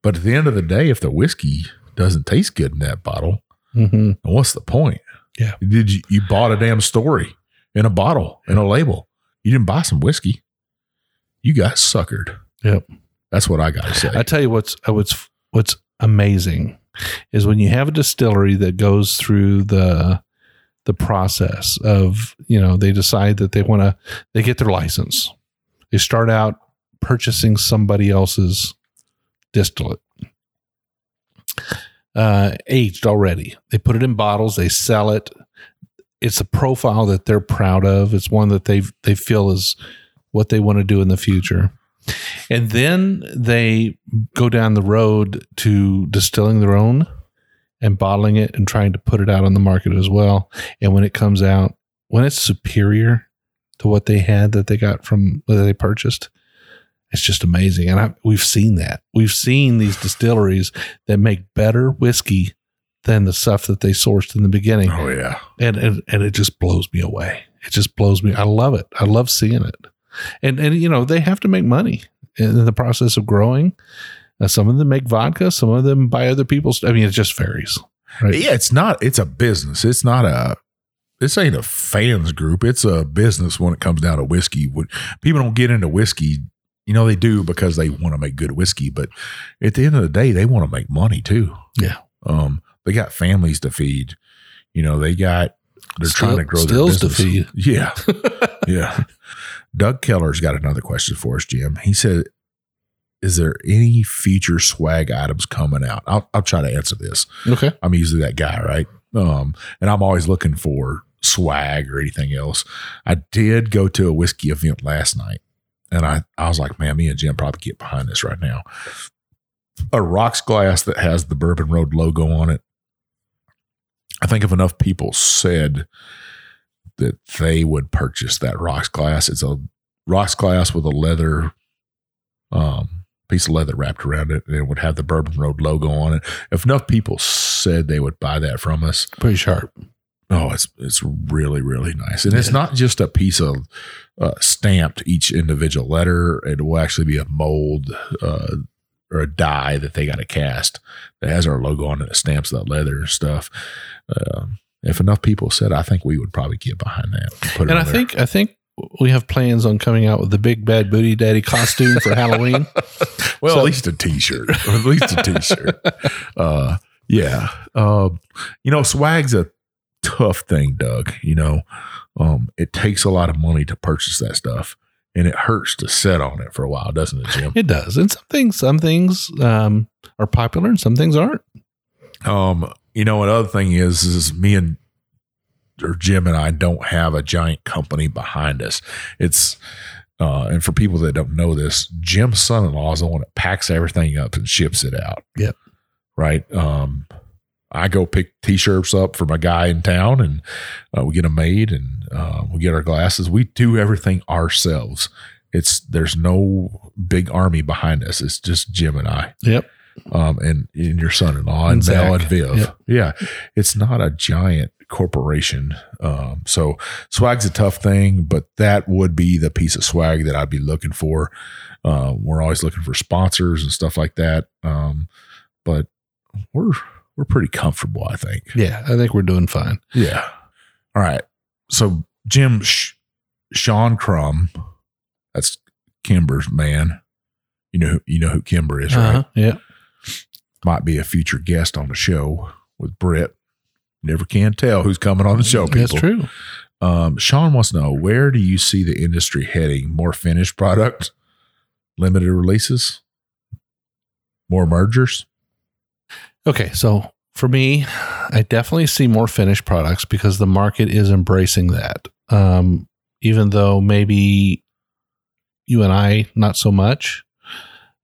but at the end of the day, if the whiskey doesn't taste good in that bottle, Mm-hmm. what's the point? Yeah. Did you, you bought a damn story in a bottle, in a label. You didn't buy some whiskey. You got suckered. Yep. That's what I got to say. I tell you what's uh, what's what's amazing is when you have a distillery that goes through the the process of you know they decide that they want to they get their license they start out purchasing somebody else's distillate uh, aged already. They put it in bottles they sell it. It's a profile that they're proud of. It's one that they they feel is what they want to do in the future. And then they go down the road to distilling their own and bottling it and trying to put it out on the market as well. And when it comes out, when it's superior to what they had that they got from that they purchased, it's just amazing. And I, we've seen that. We've seen these distilleries that make better whiskey than the stuff that they sourced in the beginning. Oh yeah. And, and and it just blows me away. It just blows me. I love it. I love seeing it. And and you know, they have to make money in the process of growing. Uh, some of them make vodka, some of them buy other people's. I mean, it just varies. Right? Yeah, it's not. It's a business. It's not a. This ain't a fans group. It's a business when it comes down to whiskey. When people don't get into whiskey, you know they do because they want to make good whiskey. But at the end of the day, they want to make money too. Yeah. Um, they got families to feed. You know, they got. They're Still- trying to grow their stills to feed. Yeah, yeah. Doug Keller's got another question for us, Jim. He said, "Is there any future swag items coming out?" I'll, I'll try to answer this. Okay. I'm usually that guy, right? Um, and I'm always looking for swag or anything else. I did go to a whiskey event last night, and I I was like, man, me and Jim probably get behind this right now. A rocks glass that has the Bourbon Road logo on it. I think if enough people said that they would purchase that rocks glass, it's a rocks glass with a leather um, piece of leather wrapped around it, and it would have the Bourbon Road logo on it. If enough people said they would buy that from us, Pretty sharp. Oh, it's it's really really nice, and it's not just a piece of uh, stamped each individual letter. It will actually be a mold uh, or a die that they got to cast that has our logo on it. That stamps that leather and stuff. Um, if enough people said, I think we would probably get behind that. It And I there. think I think we have plans on coming out with the big bad booty daddy costume for Halloween. Well, So- at least a t-shirt, or at least a t-shirt. uh, yeah. Um, you know, swag's a tough thing, Doug. You know, um, it takes a lot of money to purchase that stuff, and it hurts to sit on it for a while, doesn't it, Jim? It does, and some things some things um, are popular and some things aren't. Um, you know, another thing is, is me and or Jim and I don't have a giant company behind us. It's uh, and for people that don't know this, Jim's son-in-law is the one that packs everything up and ships it out. Yep. Right. Um, I go pick t-shirts up for my guy in town, and uh, we get them made, and uh, we get our glasses. We do everything ourselves. It's there's no big army behind us. It's just Jim and I Yep. um, and, and your son-in-law And and, Mel and Viv. Yep. Yeah, it's not a giant corporation. Um, so swag's a tough thing, but that would be the piece of swag that I'd be looking for. Uh, we're always looking for sponsors and stuff like that. Um, but we're we're pretty comfortable, I think. Yeah, I think we're doing fine. Yeah. All right. So Jim Sh- Sean Crum, that's Kimber's man. You know, you know who Kimber is, right? Uh-huh. Yeah. might be a future guest on the show with Britt. Never can tell who's coming on the show. People. That's true. Um, Sean wants to know where do you see the industry heading? More finished product, limited releases, more mergers. Okay, so for me, I definitely see more finished products because the market is embracing that. Um, even though maybe you and I not so much,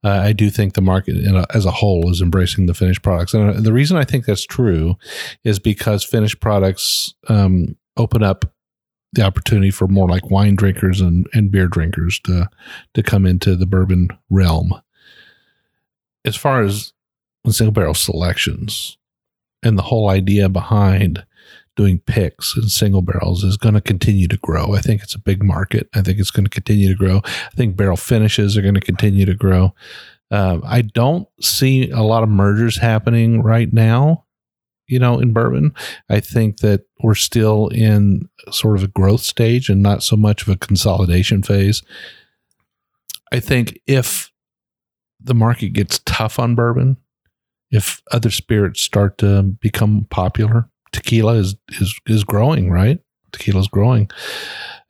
uh, I do think the market a, as a whole is embracing the finished products. And uh, the reason I think that's true is because finished products um, open up the opportunity for more like wine drinkers and, and beer drinkers to to come into the bourbon realm. As far as single barrel selections and the whole idea behind doing picks and single barrels is going to continue to grow. I think it's a big market. I think it's going to continue to grow. I think barrel finishes are going to continue to grow. Um, I don't see a lot of mergers happening right now, you know, in bourbon. I think that we're still in sort of a growth stage and not so much of a consolidation phase. I think if the market gets tough on bourbon, if other spirits start to become popular, tequila is is is growing, right? Tequila's growing.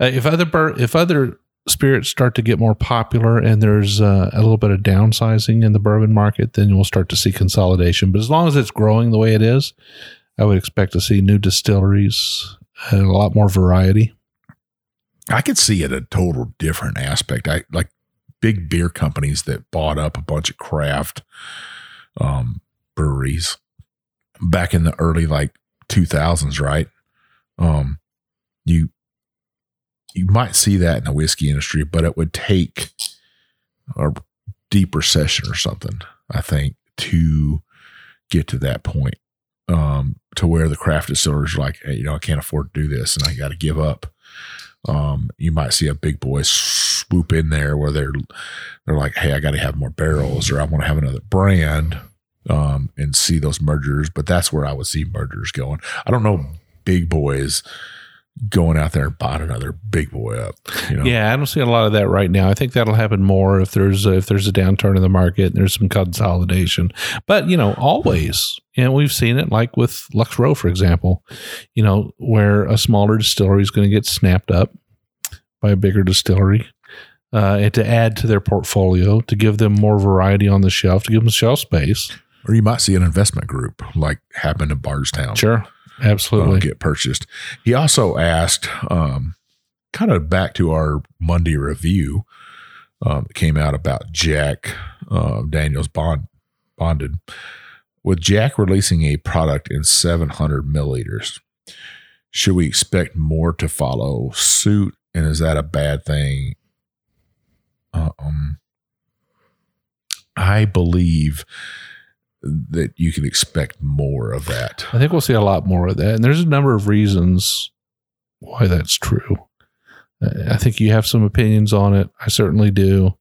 Uh, if other if other spirits start to get more popular and there's uh, a little bit of downsizing in the bourbon market, then we'll start to see consolidation. But as long as it's growing the way it is, I would expect to see new distilleries and a lot more variety. I could see it a total different aspect. I like big beer companies that bought up a bunch of craft um, breweries back in the early like 2000s, right? Um, you you might see that in the whiskey industry, but it would take a deep recession or something, I think, to get to that point. Um, to where the craft distillers are like, hey, you know, I can't afford to do this and I got to give up. Um, you might see a big boy swoop in there where they're they're like, hey, I got to have more barrels or I want to have another brand um, and see those mergers. But that's where I would see mergers going. I don't know big boys going out there and buying another big boy up. You know? Yeah, I don't see a lot of that right now. I think that'll happen more if there's a, if there's a downturn in the market and there's some consolidation. But you know, always, and we've seen it like with Lux Row, for example. You know, where a smaller distillery is going to get snapped up by a bigger distillery. Uh, and to add to their portfolio, to give them more variety on the shelf, to give them shelf space. Or you might see an investment group like happened in Bardstown. Sure, uh, absolutely. get purchased. He also asked, um, kind of back to our Monday review, um, that came out about Jack uh, Daniels Bond bonded. With Jack releasing a product in 700 milliliters, should we expect more to follow suit? And is that a bad thing? Uh, um, I believe that you can expect more of that. I think we'll see a lot more of that. And there's a number of reasons why that's true. I think you have some opinions on it. I certainly do.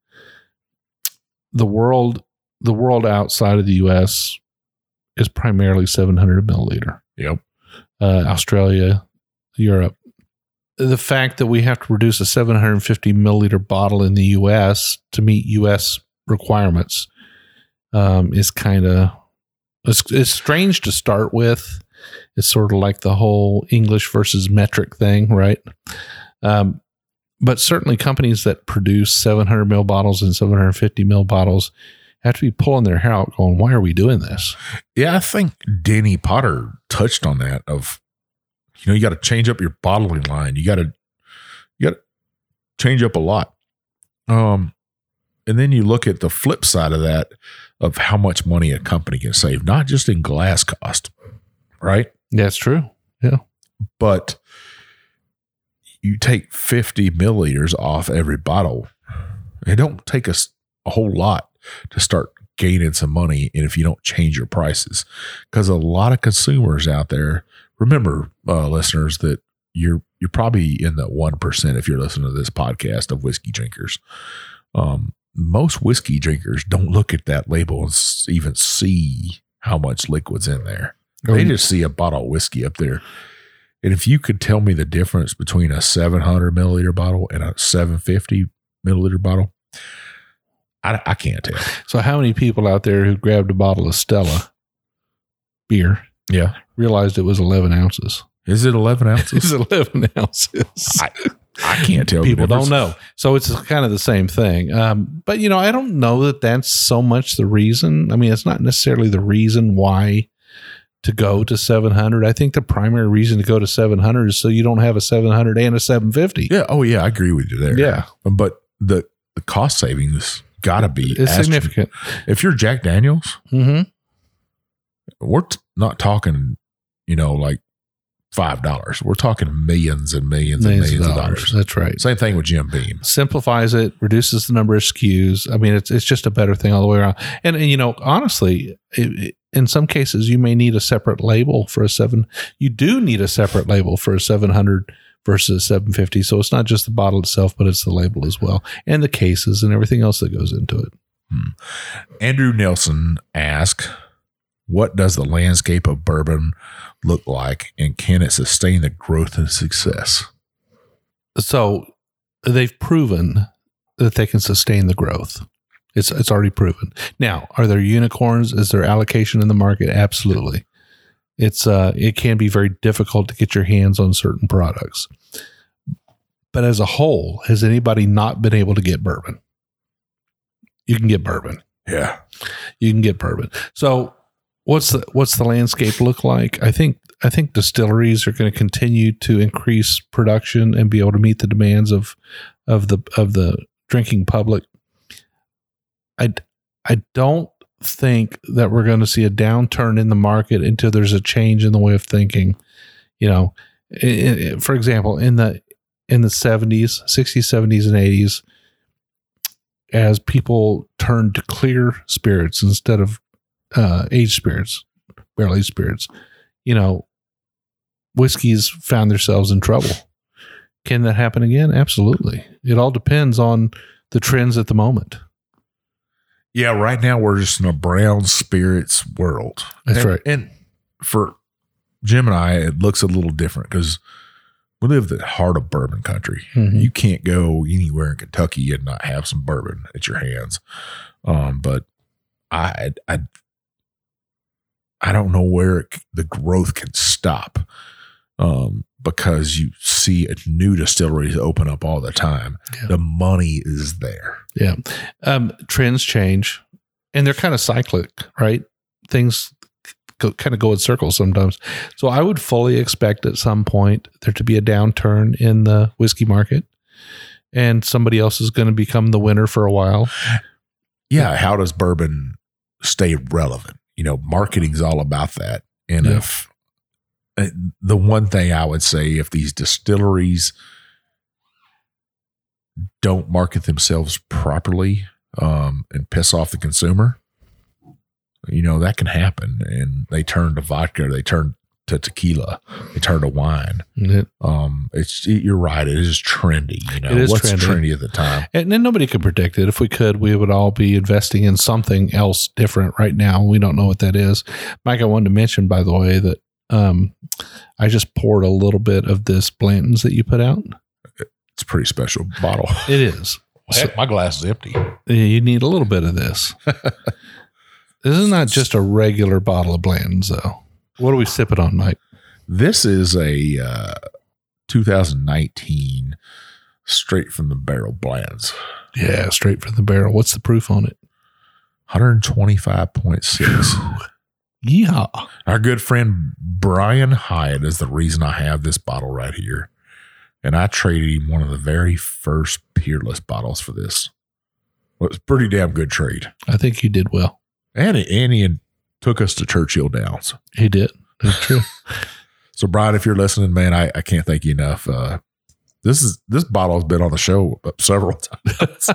The world, the world outside of the U.S. is primarily 700 milliliter. Yep. Uh, Australia, Europe. The fact that we have to produce a 750 milliliter bottle in the U.S. to meet U.S. requirements um, is kind of it's, it's strange to start with. It's sort of like the whole English versus metric thing, right? Um, but certainly, companies that produce 700 mil bottles and 750 mil bottles have to be pulling their hair out, going, "Why are we doing this?" Yeah, I think Denny Potter touched on that. Of you know, you got to change up your bottling line. You got to you got to change up a lot. Um, and then you look at the flip side of that of how much money a company can save, not just in glass cost, right? That's true. Yeah. But you take 50 milliliters off every bottle. It don't take us a whole lot to start gaining some money and if you don't change your prices because a lot of consumers out there remember uh, listeners that you're you're probably in the 1% if you're listening to this podcast of whiskey drinkers um, most whiskey drinkers don't look at that label and even see how much liquid's in there. They Um, just see a bottle of whiskey up there. And if you could tell me the difference between a 700 milliliter bottle and a 750 milliliter bottle, I, I can't tell. So, how many people out there who grabbed a bottle of Stella beer Yeah. realized it was 11 ounces? Is it 11 ounces? It's 11 ounces. I, I can't tell. people don't know. So it's kind of the same thing. Um, but you know, I don't know that that's so much the reason. I mean, it's not necessarily the reason why to go to 700. I think the primary reason to go to 700 is so you don't have a 700 and a 750. Yeah. Oh, yeah. I agree with you there. Yeah, But the, the cost savings got to be it's significant. If you're Jack Daniels, hmm we're t- not talking, you know, like five dollars. We're talking millions and millions, and Millions millions of of dollars. dollars. That's right. Same thing with Jim Beam. Simplifies it, reduces the number of SKUs. I mean, it's it's just a better thing all the way around. And, and you know, honestly, it, it- in some cases, you may need a separate label for a seven. You do need a separate label for a 700 versus a 750. So it's not just the bottle itself, but it's the label as well, and the cases and everything else that goes into it. Hmm. Andrew Nelson asked, "What does the landscape of bourbon look like, and can it sustain the growth and success?" So they've proven that they can sustain the growth. It's it's already proven. Now, are there unicorns? Is there allocation in the market? Absolutely. It's uh, it can be very difficult to get your hands on certain products. But as a whole, has anybody not been able to get bourbon? You can get bourbon. Yeah. You can get bourbon. So what's the what's the landscape look like? I think I think distilleries are going to continue to increase production and be able to meet the demands of of the of the drinking public. I I don't think that we're going to see a downturn in the market until there's a change in the way of thinking. You know, for example, in the in the 70s, 60s, 70s, and 80s, as people turned to clear spirits instead of uh, aged spirits, barrel aged spirits, you know, whiskeys found themselves in trouble. Can that happen again? Absolutely. It all depends on the trends at the moment. Yeah, right now we're just in a brown spirits world. That's And- right. And for Jim and I, it looks a little different because we live the heart of bourbon country. Mhm. You can't go anywhere in Kentucky and not have some bourbon at your hands. Um, but I, I, I don't know where it, the growth can stop. Um, because you see a new distilleries open up all the time. Yeah. The money is there. Yeah. Um, trends change and they're kind of cyclic, right? Things go, kind of go in circles sometimes. So I would fully expect at some point there to be a downturn in the whiskey market and somebody else is going to become the winner for a while. yeah, how does bourbon stay relevant? You know, marketing's all about that. And Yeah. if uh, the one thing I would say, if these distilleries don't market themselves properly um, and piss off the consumer, you know, that can happen. And they turn to vodka, they turn to tequila, they turn to wine. And, Um, it's you're right, it is trendy. You know, It is what's trendy. trendy at the time? and then nobody could predict it. If we could, we would all be investing in something else different right now. We don't know what that is. Mike, I wanted to mention, by the way, that um, I just poured a little bit of this Blanton's that you put out. It's a pretty special bottle. It is. Heck, my glass is empty. You need a little bit of this. this is not just a regular bottle of Blanton's, though. What are we sipping on, Mike? This is a uh, 2019 straight from the barrel blends. Yeah, straight from the barrel. What's the proof on it? 125.6. Yeah. Our good friend Brian Hyatt is the reason I have this bottle right here. And I traded him one of the very first Peerless bottles for this. Well, it's a pretty damn good trade. I think you did well. And, he- and he took us to Churchill Downs. He did. That's true. So, Brian, if you're listening, man, I, I can't thank you enough. Uh, this is this bottle has been on the show several times,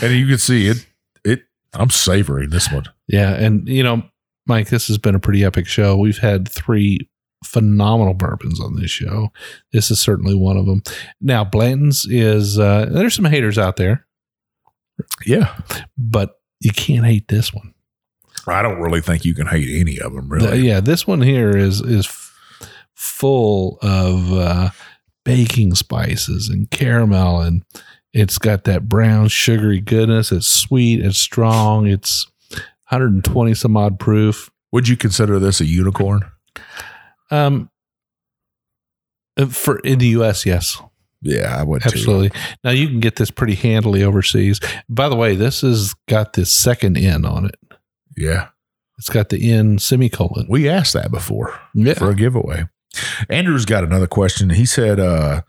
and you can see it. It I'm savoring this one. yeah. And, you know, Mike, this has been a pretty epic show. We've had three phenomenal bourbons on this show. This is certainly one of them. Now, Blanton's is, uh, there's some haters out there, Yeah, but you can't hate this one. I don't really think you can hate any of them. Really, yeah, this one here is is f- full of uh, baking spices and caramel, and it's got that brown sugary goodness. It's sweet. It's strong. It's 120 some odd proof. Would you consider this a unicorn? Um, uh, for in the U.S., yes, Yeah, I would. Too. absolutely. Now you can get this pretty handily overseas. By the way, this has got this second N on it. Yeah, It's got the N semicolon. we asked that before Yeah. for a giveaway. Andrew's got another question. He said, uh,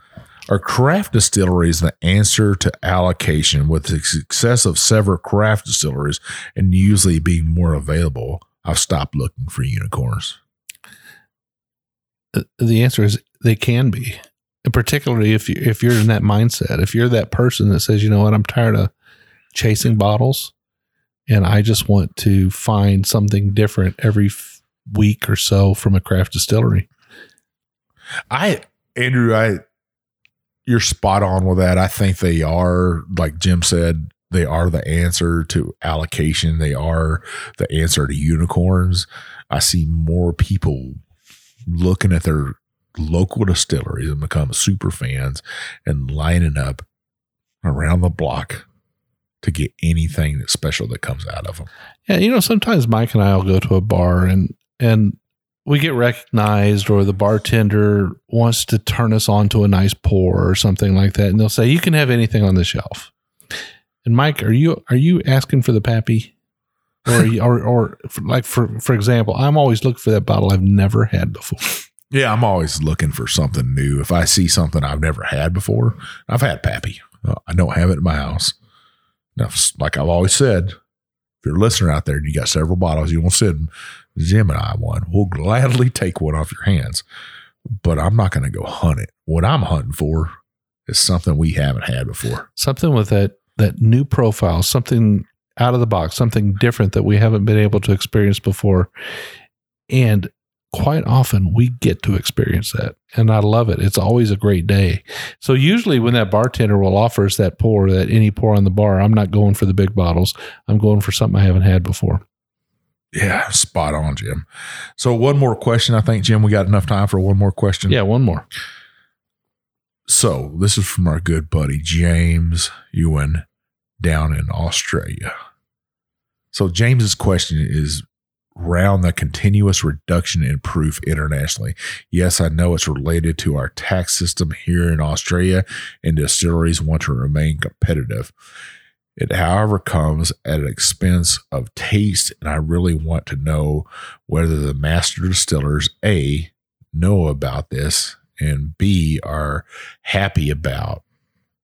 "Are craft distilleries the answer to allocation with the success of several craft distilleries and usually being more available? I've stopped looking for unicorns." Uh, the answer is they can be And particularly if you if you're in that mindset if you're that person that says you know what i'm tired of chasing bottles and i just want to find something different every f- week or so from a craft distillery I Andrew, I you're spot on with that. I think they are, like Jim said, they are the answer to allocation. They are the answer to unicorns. I see more people looking at their local distilleries and become super fans and lining up around the block to get anything that's special that comes out of them. yeah you know sometimes mike and i'll go to a bar and and we get recognized or the bartender wants to turn us on to a nice pour or something like that and they'll say you can have anything on the shelf and mike are you are you asking for the pappy or or, or for, like for for example i'm always looking for that bottle i've never had before Yeah, I'm always looking for something new. If I see something I've never had before, I've had Pappy. Uh, I don't have it in my house. Now, like I've always said, if you're a listener out there and you got several bottles you want to send Jim and I one, we'll gladly take one off your hands. But I'm not going to go hunt it. What I'm hunting for is something we haven't had before. something with that that new profile something out of the box something different that we haven't been able to experience before and quite often we get to experience that and i love it it's always a great day so usually when that bartender will offer us that pour that any pour on the bar i'm not going for the big bottles i'm going for something i haven't had before Yeah, spot on, Jim. So one more question. I think, Jim, we got enough time for one more question. yeah one more So this is from our good buddy James Ewan down in Australia. So James's question is around the continuous reduction in proof internationally. Yes, I know it's related to our tax system here in Australia, and distilleries want to remain competitive. It, however, comes at an expense of taste, and I really want to know whether the master distillers A know about this and B are happy about,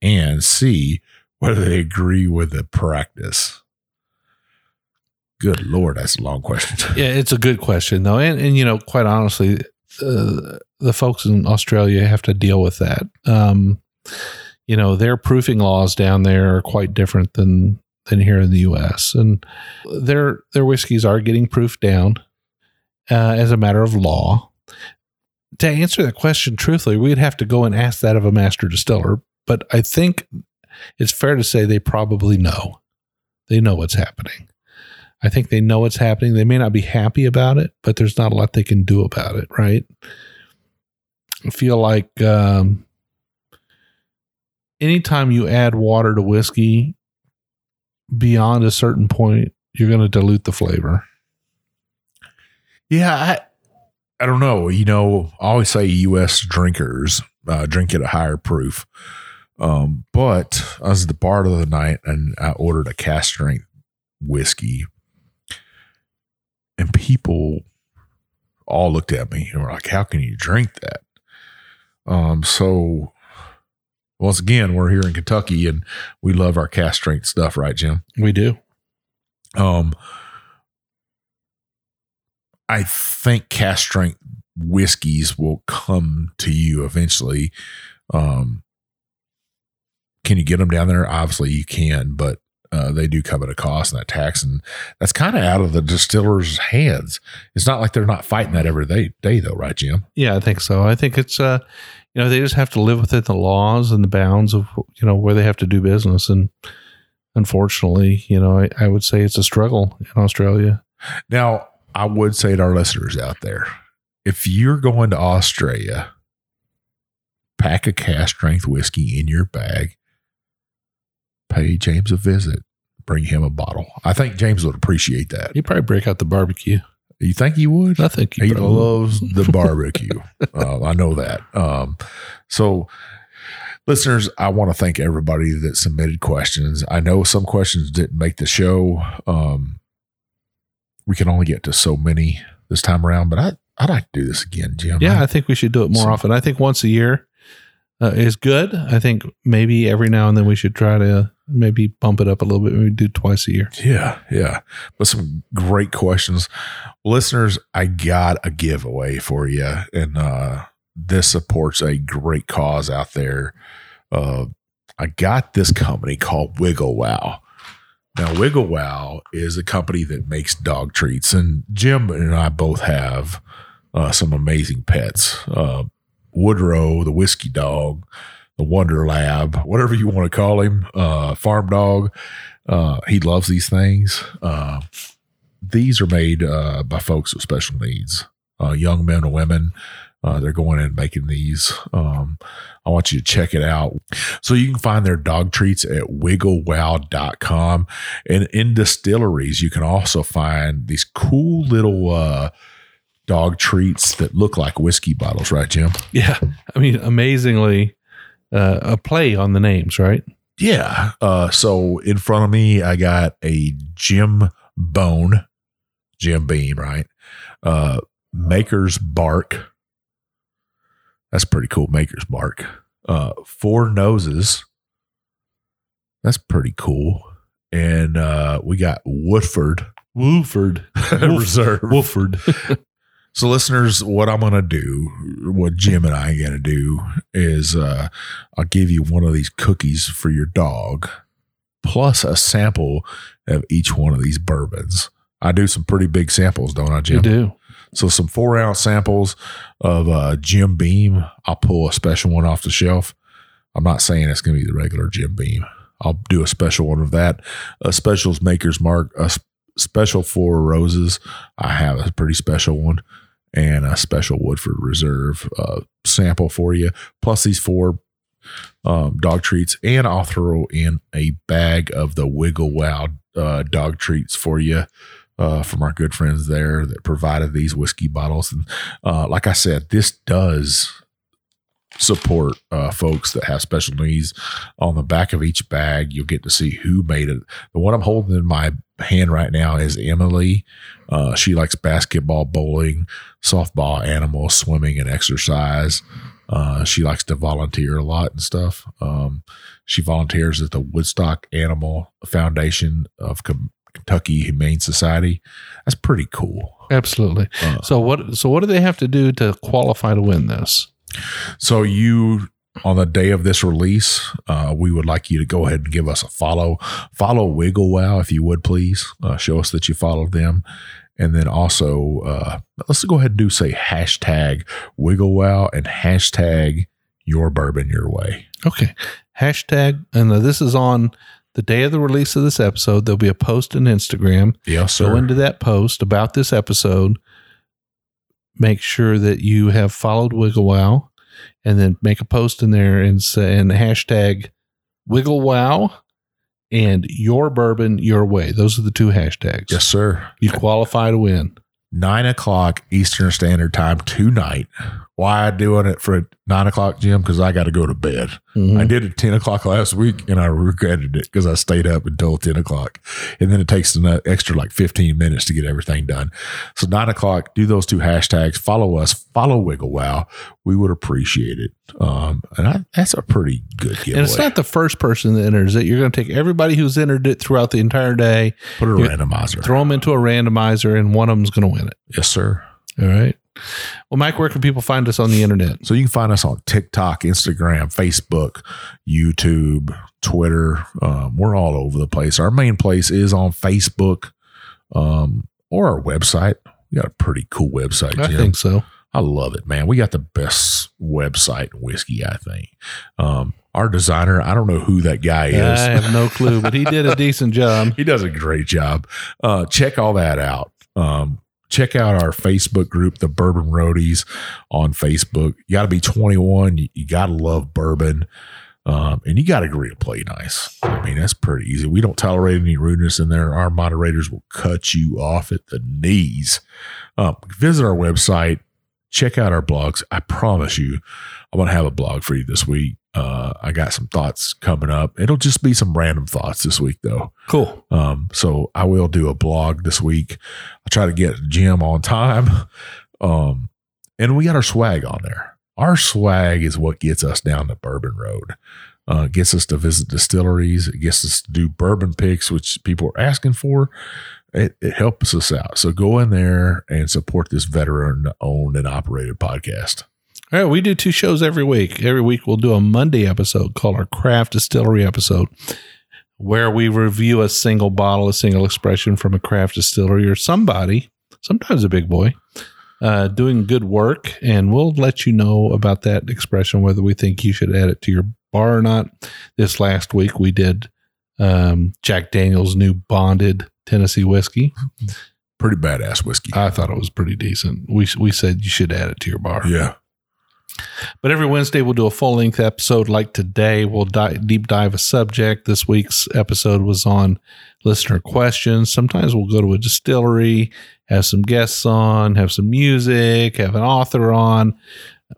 and C whether they agree with the practice. Good Lord, that's a long question. Yeah, it's a good question though, and and you know, quite honestly, uh, the folks in Australia have to deal with that. Um, you know, their proofing laws down there are quite different than than here in the U.S. and their their whiskeys are getting proofed down uh, as a matter of law. To answer that question truthfully, we'd have to go and ask that of a master distiller. But I think it's fair to say they probably know. They know what's happening. I think they know what's happening. They may not be happy about it, but there's not a lot they can do about it, right? I feel like um, anytime you add water to whiskey beyond a certain point, you're going to dilute the flavor. Yeah, I I don't know. You know, I always say U.S. drinkers uh, drink at a higher proof. Um, but I was at the bar the other night and I ordered a cask strength whiskey, and people all looked at me and were like, "How can you drink that?" Um, so once again, we're here in Kentucky and we love our cask strength stuff, right, Jim? We do. Um, I think cask strength whiskeys will come to you eventually. Um, can you get them down there? Obviously, you can, but uh, they do come at a cost and a tax, and that's kind of out of the distiller's hands. It's not like they're not fighting that every day, day though, right, Jim? Yeah, I think so. I think it's uh, you know, they just have to live within the laws and the bounds of you know where they have to do business, and unfortunately, you know, I, I would say it's a struggle in Australia. Now, I would say to our listeners out there, if you're going to Australia, pack a cask strength whiskey in your bag, pay James a visit, bring him a bottle. I think James would appreciate that. You probably break out the barbecue. You think he would? I think He probably- loves the barbecue. uh, I know that. Um, so, listeners, I want to thank everybody that submitted questions. I know some questions didn't make the show. Um, we can only get to so many this time around, but I I'd like to do this again, Jim. Yeah, I think we should do it more So- often. I think once a year uh, is good. I think maybe every now and then we should try to maybe bump it up a little bit. Maybe do twice a year. Yeah, yeah. But some great questions. Listeners, I got a giveaway for you. And uh this supports a great cause out there. Uh I got this company called Wiggle Wow. Now, Wiggle Wow is a company that makes dog treats, and Jim and I both have uh, some amazing pets. Uh, Woodrow, the whiskey dog, the Wonder Lab, whatever you want to call him, uh, farm dog. Uh, he loves these things. Uh, these are made uh, by folks with special needs, uh, young men and women. Uh, they're going in and making these. Um, I want you to check it out. So you can find their dog treats at dog treats that look like whiskey bottles, right, Jim? Yeah. I mean, amazingly, uh, a play on the names, right? Yeah. Uh, so in front of me, I got a Jim Bone, Jim Beam, right? Uh, Maker's Bark. That's pretty cool. Maker's Bark. Uh, Four Noses. That's pretty cool. And uh, we got Woodford Woodford Reserve. Wooford. So, listeners, what I'm going to do, what Jim and I are going to do is uh, I'll give you one of these cookies for your dog, plus a sample of each one of these bourbons. I do some pretty big samples, don't I, Jim? you do. So, some four ounce samples of uh, Jim Beam. I'll pull a special one off the shelf. I'm not saying it's going to be the regular Jim Beam. I'll do a special one of that. A specials Maker's Mark, a special Four Roses. I have a pretty special one and a special Woodford Reserve uh, sample for you, plus these four um, dog treats. And I'll throw in a bag of the Wiggle Wow uh, dog treats for you. Uh, from our good friends there that provided these whiskey bottles. And uh, like I said, this does support uh, folks that have special needs. On the back of each bag, you'll get to see who made it. The one I'm holding in my hand right now is Emily. Uh, she likes basketball, bowling, softball, animals, swimming, and exercise. Uh, she likes to volunteer a lot and stuff. Um, she volunteers at the Woodstock Animal Foundation of Com- Kentucky Humane Society. That's pretty cool. Absolutely. Uh, So what? So what do they have to do to qualify to win this? So you on the day of this release, uh, we would like you to go ahead and give us a follow. Follow Wiggle Wow if you would please. Uh, show us that you followed them. And then also, uh, let's go ahead and do say hashtag Wiggle Wow and hashtag Your Bourbon Your Way. Okay. Hashtag, and uh, this is on the day of the release of this episode. There'll be a post on Instagram. Yes, Go into that post about this episode. Make sure that you have followed Wiggle Wow, and then make a post in there and say and hashtag Wiggle Wow and your bourbon your way. Those are the two hashtags. yes, sir. You qualify to win. Nine o'clock Eastern Standard Time tonight. Why doing it for nine o'clock, Jim? Because I got to go to bed. Mhm. I did it 10 o'clock last week and I regretted it because I stayed up until 10 o'clock. And then it takes an extra like 15 minutes to get everything done. So, nine o'clock, do those two hashtags, follow us, follow Wiggle Wow. We would appreciate it. Um, and I, that's a pretty good giveaway. And it's not the first person that enters it. You're going to take everybody who's entered it throughout the entire day, Put a randomizer. throw them into a randomizer, and one of them's going to win it. yes, sir. All right. Well, Mike, where can people find us on the internet? So you can find us on TikTok, Instagram, Facebook, YouTube, Twitter. Um, we're all over the place. Our main place is on Facebook um, or our website. We got a pretty cool website, I think so. I love it, man. We got the best website in whiskey, I think. Um, our designer, I don't know who that guy is. I have no clue, but he did a decent job. he does a great job. Uh, check all that out. Um, check out our Facebook group, the Bourbon Roadies on Facebook. You got to be 21. You, you got to love bourbon. Um, and you got to agree to play nice. I mean, that's pretty easy. We don't tolerate any rudeness in there. Our moderators will cut you off at the knees. Um, visit our website, check out our blogs. I promise you, I'm going to have a blog for you this week. Uh, I got some thoughts coming up. It'll just be some random thoughts this week, though. Cool. Um, so I will do a blog this week. I'll try to get Jim on time. Um, and we got our swag on there. Our swag is what gets us down the bourbon road. Uh, gets us to visit distilleries. It gets us to do bourbon picks, which people are asking for. It, it helps us out. So go in there and support this veteran owned and operated podcast. All right, we do two shows every week. Every week we'll do a Monday episode called our craft distillery episode, where we review a single bottle, a single expression from a craft distillery or somebody, sometimes a big boy, uh, doing good work. And we'll let you know about that expression, whether we think you should add it to your bar or not. This last week we did um, Jack Daniels' new bonded Tennessee whiskey. Pretty badass whiskey. I thought it was pretty decent. We we said you should add it to your bar. yeah. But every Wednesday, we'll do a full length episode like today. We'll di- deep dive a subject. This week's episode was on listener questions. Sometimes we'll go to a distillery, have some guests on, have some music, have an author on.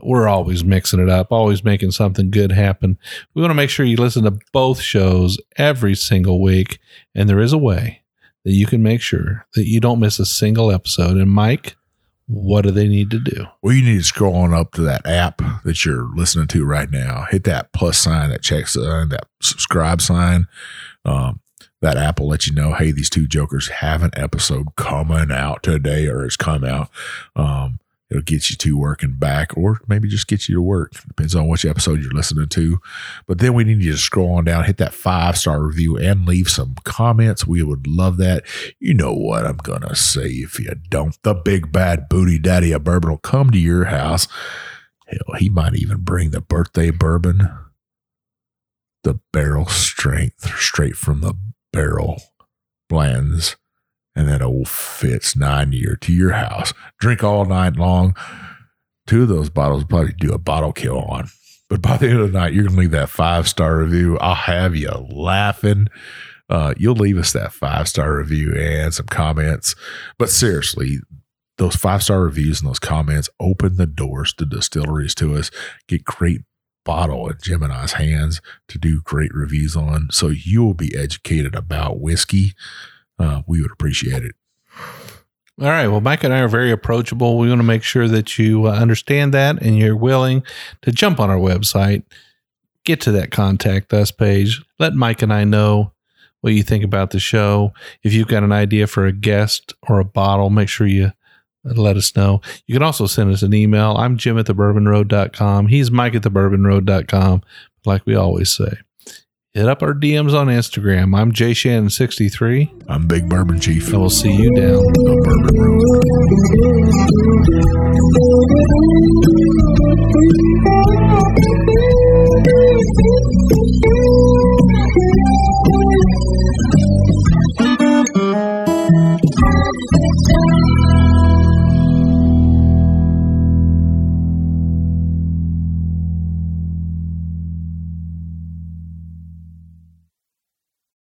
We're always mixing it up, always making something good happen. We want to make sure you listen to both shows every single week. And there is a way that you can make sure that you don't miss a single episode. And Mike, what do they need to do? Well, you need to scroll on up to that app that you're listening to right now. Hit that plus sign, that check sign, that subscribe sign. Um, that app will let you know, hey, these two jokers have an episode coming out today or it's come out. Um, it'll get you to work and back, or maybe just get you to work. Depends on which episode you're listening to. But then we need you to scroll on down, hit that five star review, and leave some comments. We would love that. You know what I'm gonna say if you don't. The big bad booty daddy of bourbon will come to your house. Hell, he might even bring the birthday bourbon, the barrel strength straight from the barrel blends and that old Fitz nine year to your house. Drink all night long. Two of those bottles probably do a bottle kill on. But by the end of the night, you're going to leave that five star review. I'll have you laughing. Uh, you'll leave us that five star review and some comments. But seriously, those five star reviews and those comments open the doors to distilleries to us, get great bottle in Jim and I's hands to do great reviews on. So you'll be educated about whiskey. Uh, we would appreciate it. All right. Well, Mike and I are very approachable. We want to make sure that you uh, understand that and you're willing to jump on our website, get to that contact us page, let Mike and I know what you think about the show. If you've got an idea for a guest or a bottle, make sure you let us know. You can also send us an email. I'm Jim at thebourbonroad.com. He's Mike at thebourbonroad.com. Like we always say, hit up our DMs on Instagram. I'm Jay Shannon63. I'm Big Bourbon Chief. And we'll see you down the Bourbon Road.